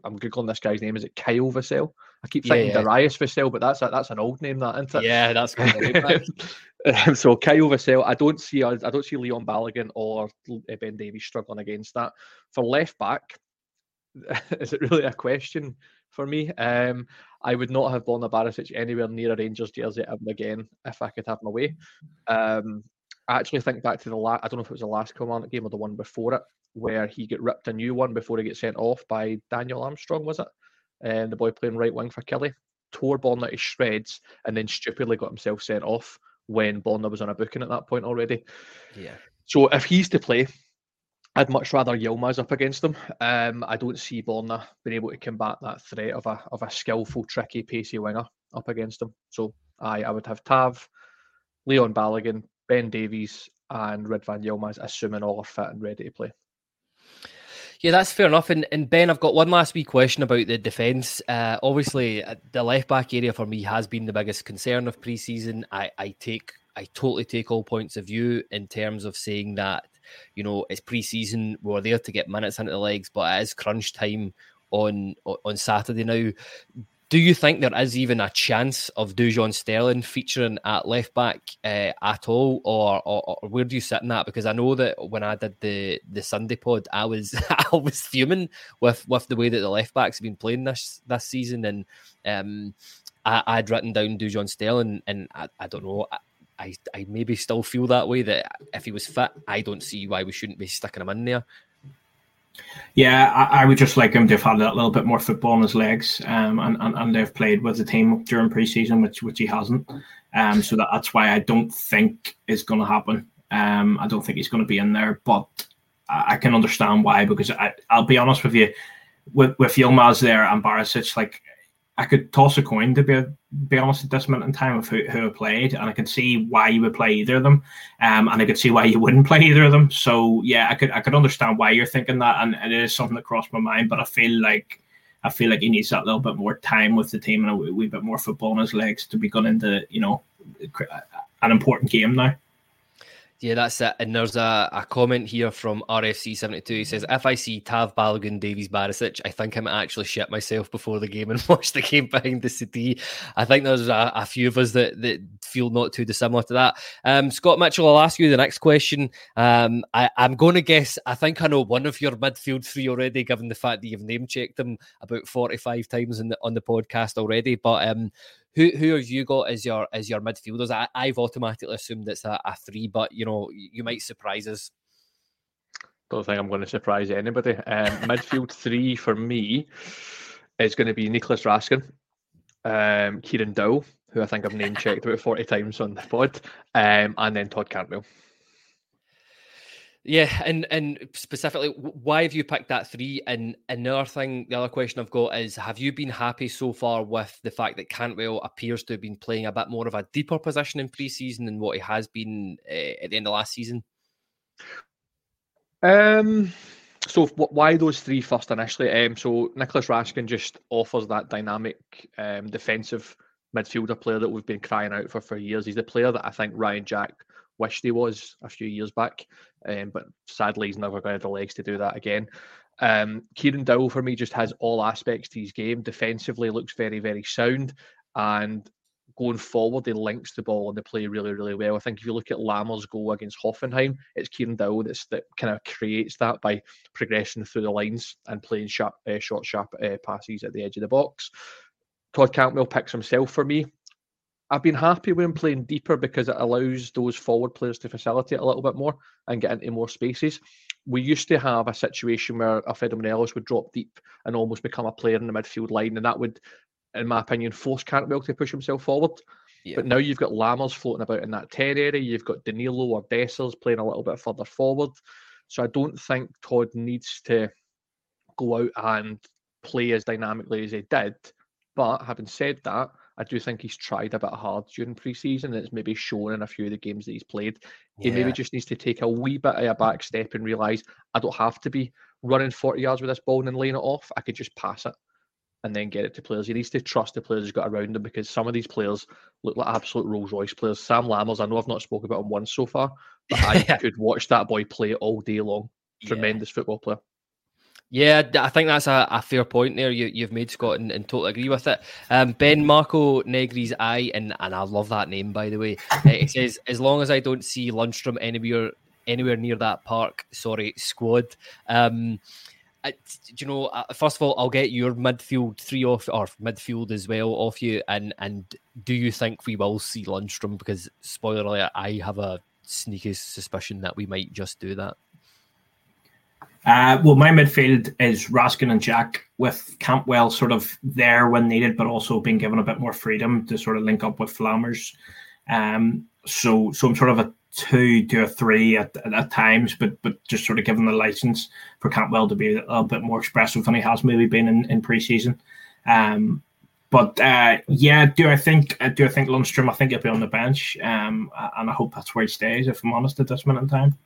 I'm googling this guy's name. Is it Kyle Vassell? I keep thinking yeah, yeah. Darius Vassell, but that's a, that's an old name, that isn't it? Yeah, that's good. um, so Kyle Vassell, I don't see I don't see Leon Balogun or Ben Davies struggling against that. For left back, is it really a question for me? Um, I would not have Borna Barisic anywhere near a Rangers jersey ever again if I could have my way. Um, I actually think back to the last, I don't know if it was the last command game or the one before it where he got ripped a new one before he got sent off by Daniel Armstrong, was it? And the boy playing right wing for Killie tore Borna to shreds and then stupidly got himself sent off when Borna was on a booking at that point already. Yeah. So if he's to play, I'd much rather Yilmaz up against him. Um, I don't see Borna being able to combat that threat of a of a skillful, tricky, pacey winger up against him. So I I would have Tav, Leon Balogun, Ben Davies, and Red Ridvan Yilmaz, assuming all are fit and ready to play. Yeah, that's fair enough. And, and Ben, I've got one last wee question about the defence. Uh, obviously, uh, the left back area for me has been the biggest concern of pre-season. I, I take, I totally take all points of view in terms of saying that, you know, it's pre-season. We're there to get minutes into the legs, but it is crunch time on on Saturday now. Do you think there is even a chance of Dujon Sterling featuring at left back uh, at all, or, or, or, where do you sit in that? Because I know that when I did the the Sunday pod, I was I was fuming with with the way that the left backs have been playing this this season, and um, I, would written down Dujon Sterling, and I, I don't know. I, I maybe still feel that way that if he was fit, I don't see why we shouldn't be sticking him in there. Yeah, I, I, would just like him to have had a little bit more football in his legs, um, and, and, and they've played with the team during preseason, which which he hasn't. Um, so that, that's why I don't think it's going to happen. Um, I don't think he's going to be in there, but I, I can understand why because I, I'll be honest with you, with with Yilmaz there and Barisic, like I could toss a coin to be be honest at this moment in time of who, who played, and I could see why you would play either of them, um, and I could see why you wouldn't play either of them. So yeah, I could I could understand why you're thinking that, and it is something that crossed my mind. But I feel like I feel like he needs that little bit more time with the team and a wee, wee bit more football in his legs to be going into you know an important game now. Yeah, that's it. And there's a, a comment here from RFC72. He says, If I see Tav Balogun, Davies Barisic, I think I'm actually shit myself before the game and watch the game behind the CD. I think there's a, a, few of us that, that feel not too dissimilar to that. Um, Scott Mitchell, I'll ask you the next question. Um, I, I'm going to guess, I think I know one of your midfield three already, given the fact that you've name checked them about 45 times the, on the podcast already. But um, who who have you got as your as your midfielders? I, I've automatically assumed it's a, a three, but you know you might surprise us. Don't think I'm going to surprise anybody. Um, midfield three for me is going to be Nicolas Raskin, um, Kieran Dow, who I think I've name checked about 40 times on the pod, um, and then Todd Cantwell. Yeah, and and specifically, why have you picked that three? And another thing, the other question I've got is: Have you been happy so far with the fact that Cantwell appears to have been playing a bit more of a deeper position in pre-season than what he has been uh, at the end of last season? Um. So why those three first initially? Um. So Nicolas Raskin just offers that dynamic, um, defensive midfielder player that we've been crying out for for years. He's the player that I think Ryan Jack wished he was a few years back. Um, but sadly, he's never going to have the legs to do that again. Um, Kieran Dowell for me just has all aspects to his game. Defensively, looks very, very sound, and going forward, he links the ball and they play really, really well. I think if you look at Lammers' goal against Hoffenheim, it's Kieran Dowell that's that kind of creates that by progressing through the lines and playing sharp, uh, short, sharp uh, passes at the edge of the box. Todd Cantwell picks himself for me. I've been happy with him playing deeper because it allows those forward players to facilitate a little bit more and get into more spaces. We used to have a situation where Alfredo Morelos would drop deep and almost become a player in the midfield line, and that would, in my opinion, force Cantwell to push himself forward. Yeah. But now you've got Lammers floating about in that 10 area, you've got Danilo or Dessers playing a little bit further forward. So I don't think Todd needs to go out and play as dynamically as he did. But having said that, I do think he's tried a bit hard during pre-season, and it's maybe shown in a few of the games that he's played. He yeah. maybe just needs to take a wee bit of a back step and realise I don't have to be running 40 yards with this ball and then laying it off. I could just pass it and then get it to players. He needs to trust the players he's got around him because some of these players look like absolute Rolls Royce players. Sam Lammers, I know I've not spoken about him once so far, but I could watch that boy play all day long. Tremendous yeah. football player. Yeah, I think that's a, a fair point there you, you've made, Scott, and, and totally agree with it. Um, ben Marco Negri's eye, and, and I love that name, by the way. It says, as long as I don't see Lundstram anywhere anywhere near that park, sorry, squad. Um, I, you know, uh, first of all, I'll get your midfield three off, or midfield as well off you. And and do you think we will see Lundstram? Because spoiler alert, I have a sneaky suspicion that we might just do that. Uh, well, my midfield is Raskin and Jack, with Cantwell sort of there when needed, but also being given a bit more freedom to sort of link up with Lammers. Um, so, so I'm sort of a two to a three at, at, times, but but just sort of given the license for Cantwell to be a little bit more expressive than he has maybe been in, in preseason. Um, but uh, yeah, do I think uh, do I think Lundstram? I think he'll be on the bench, um, and I hope that's where he stays. If I'm honest, at this minute in time.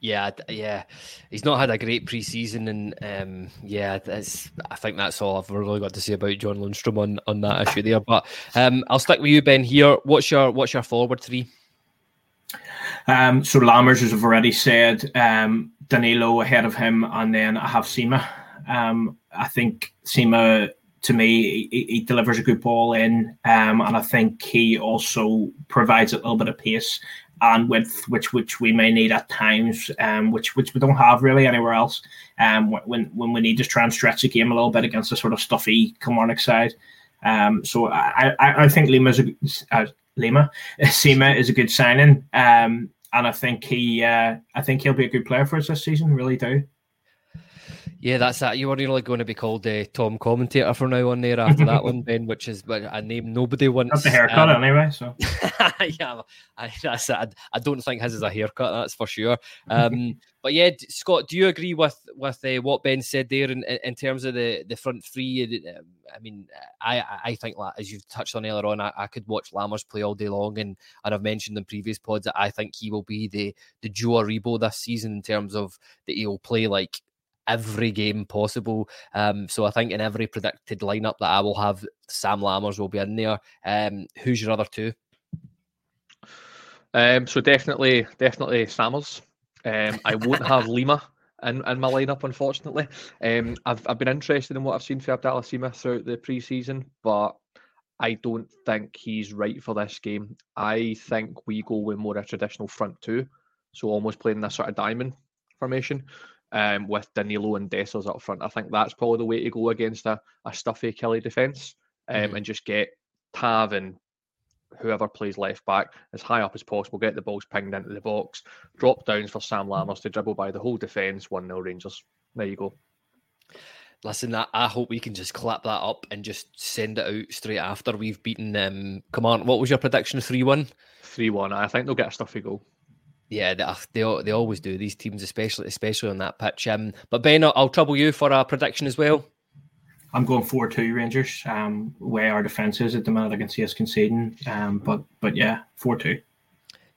Yeah, yeah, he's not had a great preseason, and um, yeah, I think that's all I've really got to say about John Lundstram on, on that issue there. But um, I'll stick with you, Ben. Here, what's your what's your forward three? Um, so Lammers, as I've already said, um, Danilo ahead of him, and then I have Sima. Um, I think Sima to me, he, he, delivers a good ball in, um, and I think he also provides a little bit of pace and width, which which we may need at times, um, which which we don't have really anywhere else. Um, when when we need to try and stretch the game a little bit against a sort of stuffy Kilmarnock side. Um, so I, I, I think Lima's a uh, Lima Sima is a good signing. Um, and I think he uh, I think he'll be a good player for us this season. Really do. Yeah, that's that. You are nearly going to be called uh, Tom Commentator from now on there after that one, Ben, which is a name nobody wants. That's a haircut um, anyway, so. yeah, I, that's I, I don't think his is a haircut, that's for sure. Um, but yeah, Scott, do you agree with with uh, what Ben said there in, in terms of the, the front three? Um, I mean, I I think as you've touched on earlier on, I, I could watch Lammers play all day long, and, and I've mentioned in previous pods that I think he will be the the Joe Aribo this season in terms of that he'll play like every game possible. Um, so I think in every predicted lineup that I will have, Sam Lammers will be in there. Um, who's your other two? Um, so definitely, definitely Sammers. Um, I won't have Lima in, in my lineup, unfortunately. Um, I've I've been interested in what I've seen for Abdallah Sima throughout the preseason, but I don't think he's right for this game. I think we go with more a traditional front two, so almost playing this sort of diamond formation um, with Danilo and Dessers up front. I think that's probably the way to go against a, a stuffy Killie defence um, mm-hmm. and just get Tav and whoever plays left back as high up as possible, get the balls pinged into the box, drop downs for Sam Lammers to dribble by the whole defence, 1 0 Rangers. There you go. Listen, I hope we can just clap that up and just send it out straight after we've beaten them. Um, come on, what was your prediction? 3 1? 3 1. I think they'll get a stuffy goal. Yeah, they, they they always do these teams, especially especially on that pitch. Um, but Ben, I'll trouble you for a prediction as well. I'm going four two Rangers. Um, way our defense is at the minute, I can see us conceding. Um, but but yeah, four two.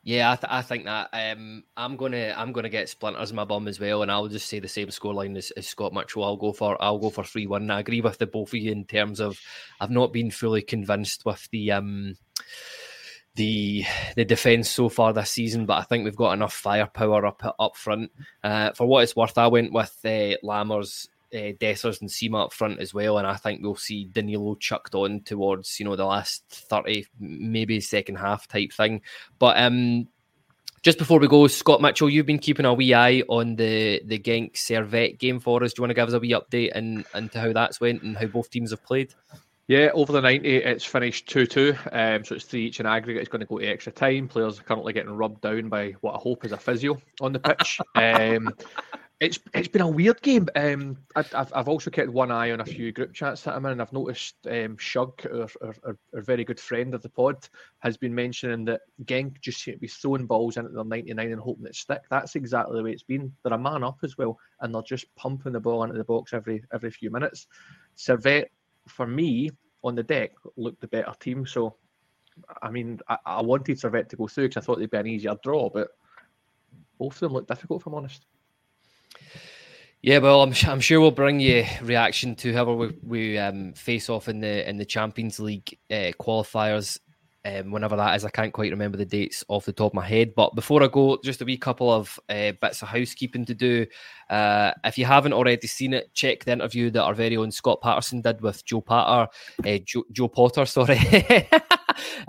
Yeah, I, th- I think that um, I'm gonna I'm gonna get splinters in my bum as well, and I'll just say the same scoreline as, as Scott Mitchell. I'll go for I'll go for three one. I agree with the both of you in terms of I've not been fully convinced with the um the the defense so far this season, but I think we've got enough firepower up up front. Uh, for what it's worth, I went with uh, Lammers, uh, Dessers, and Sima up front as well, and I think we'll see Danilo chucked on towards you know the last thirty, maybe second half type thing. But um, just before we go, Scott Mitchell, you've been keeping a wee eye on the the Genk Servette game for us. Do you want to give us a wee update and into how that's went and how both teams have played? Yeah, over the 90, it's finished 2 2. Um, so it's three each in aggregate. It's going to go to extra time. Players are currently getting rubbed down by what I hope is a physio on the pitch. um, it's it's been a weird game. Um, I, have I've also kept one eye on a few group chats that I'm in, and I've noticed um, Shug, our, our, our, our, very good friend of the pod, has been mentioning that Genk just seem to be throwing balls into their 99 and hoping it stick. That's exactly the way it's been. They're a man up as well, and they're just pumping the ball into the box every every few minutes. Servette for me, on the deck, looked the better team. So, I mean, I, I wanted Servette to go through because I thought they'd be an easier draw, but both of them looked difficult, if I'm honest. Yeah, well, I'm, I'm sure we'll bring you reaction to however we, we um, face off in the in the Champions League uh, qualifiers um, whenever that is. I can't quite remember the dates off the top of my head. But before I go, just a wee couple of uh, bits of housekeeping to do. Uh, if you haven't already seen it, check the interview that our very own Scott Patterson did with Jo Potter, uh, Jo, Jo, Potter, sorry,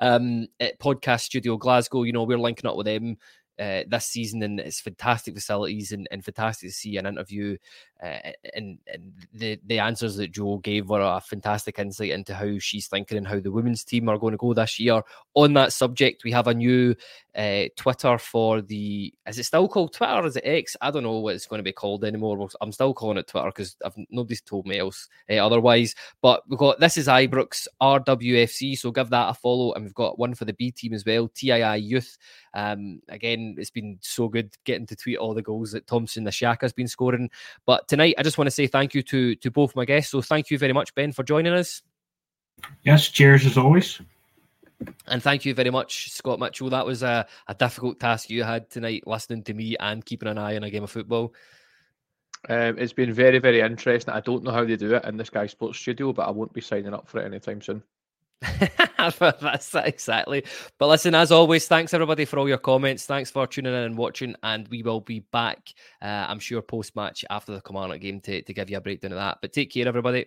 um, at Podcast Studio Glasgow. You know, we're linking up with them uh, this season, and it's fantastic facilities and, and fantastic to see an interview. Uh, and, and the the answers that Jo gave were a fantastic insight into how she's thinking and how the women's team are going to go this year. On that subject, we have a new uh, Twitter for the. Is it still called Twitter? Is it X? I don't know what it's going to be called anymore. I'm still calling it Twitter because nobody's told me else uh, otherwise. But we've got this is Ibrox RWFC, so give that a follow, and we've got one for the B team as well, TII Youth. Um, again, it's been so good getting to tweet all the goals that Thompson the Shaka has been scoring. But tonight, I just want to say thank you to to both my guests. So thank you very much, Ben, for joining us. Yes, cheers as always. And thank you very much, Scott Mitchell. That was a, a difficult task you had tonight, listening to me and keeping an eye on a game of football. Um, it's been very, very interesting. I don't know how they do it in the Sky Sports studio, but I won't be signing up for it anytime soon. That's exactly. But listen, as always, thanks everybody for all your comments. Thanks for tuning in and watching. And we will be back, uh, I'm sure, post match after the Kilmarnock game to, to give you a breakdown of that. But take care, everybody.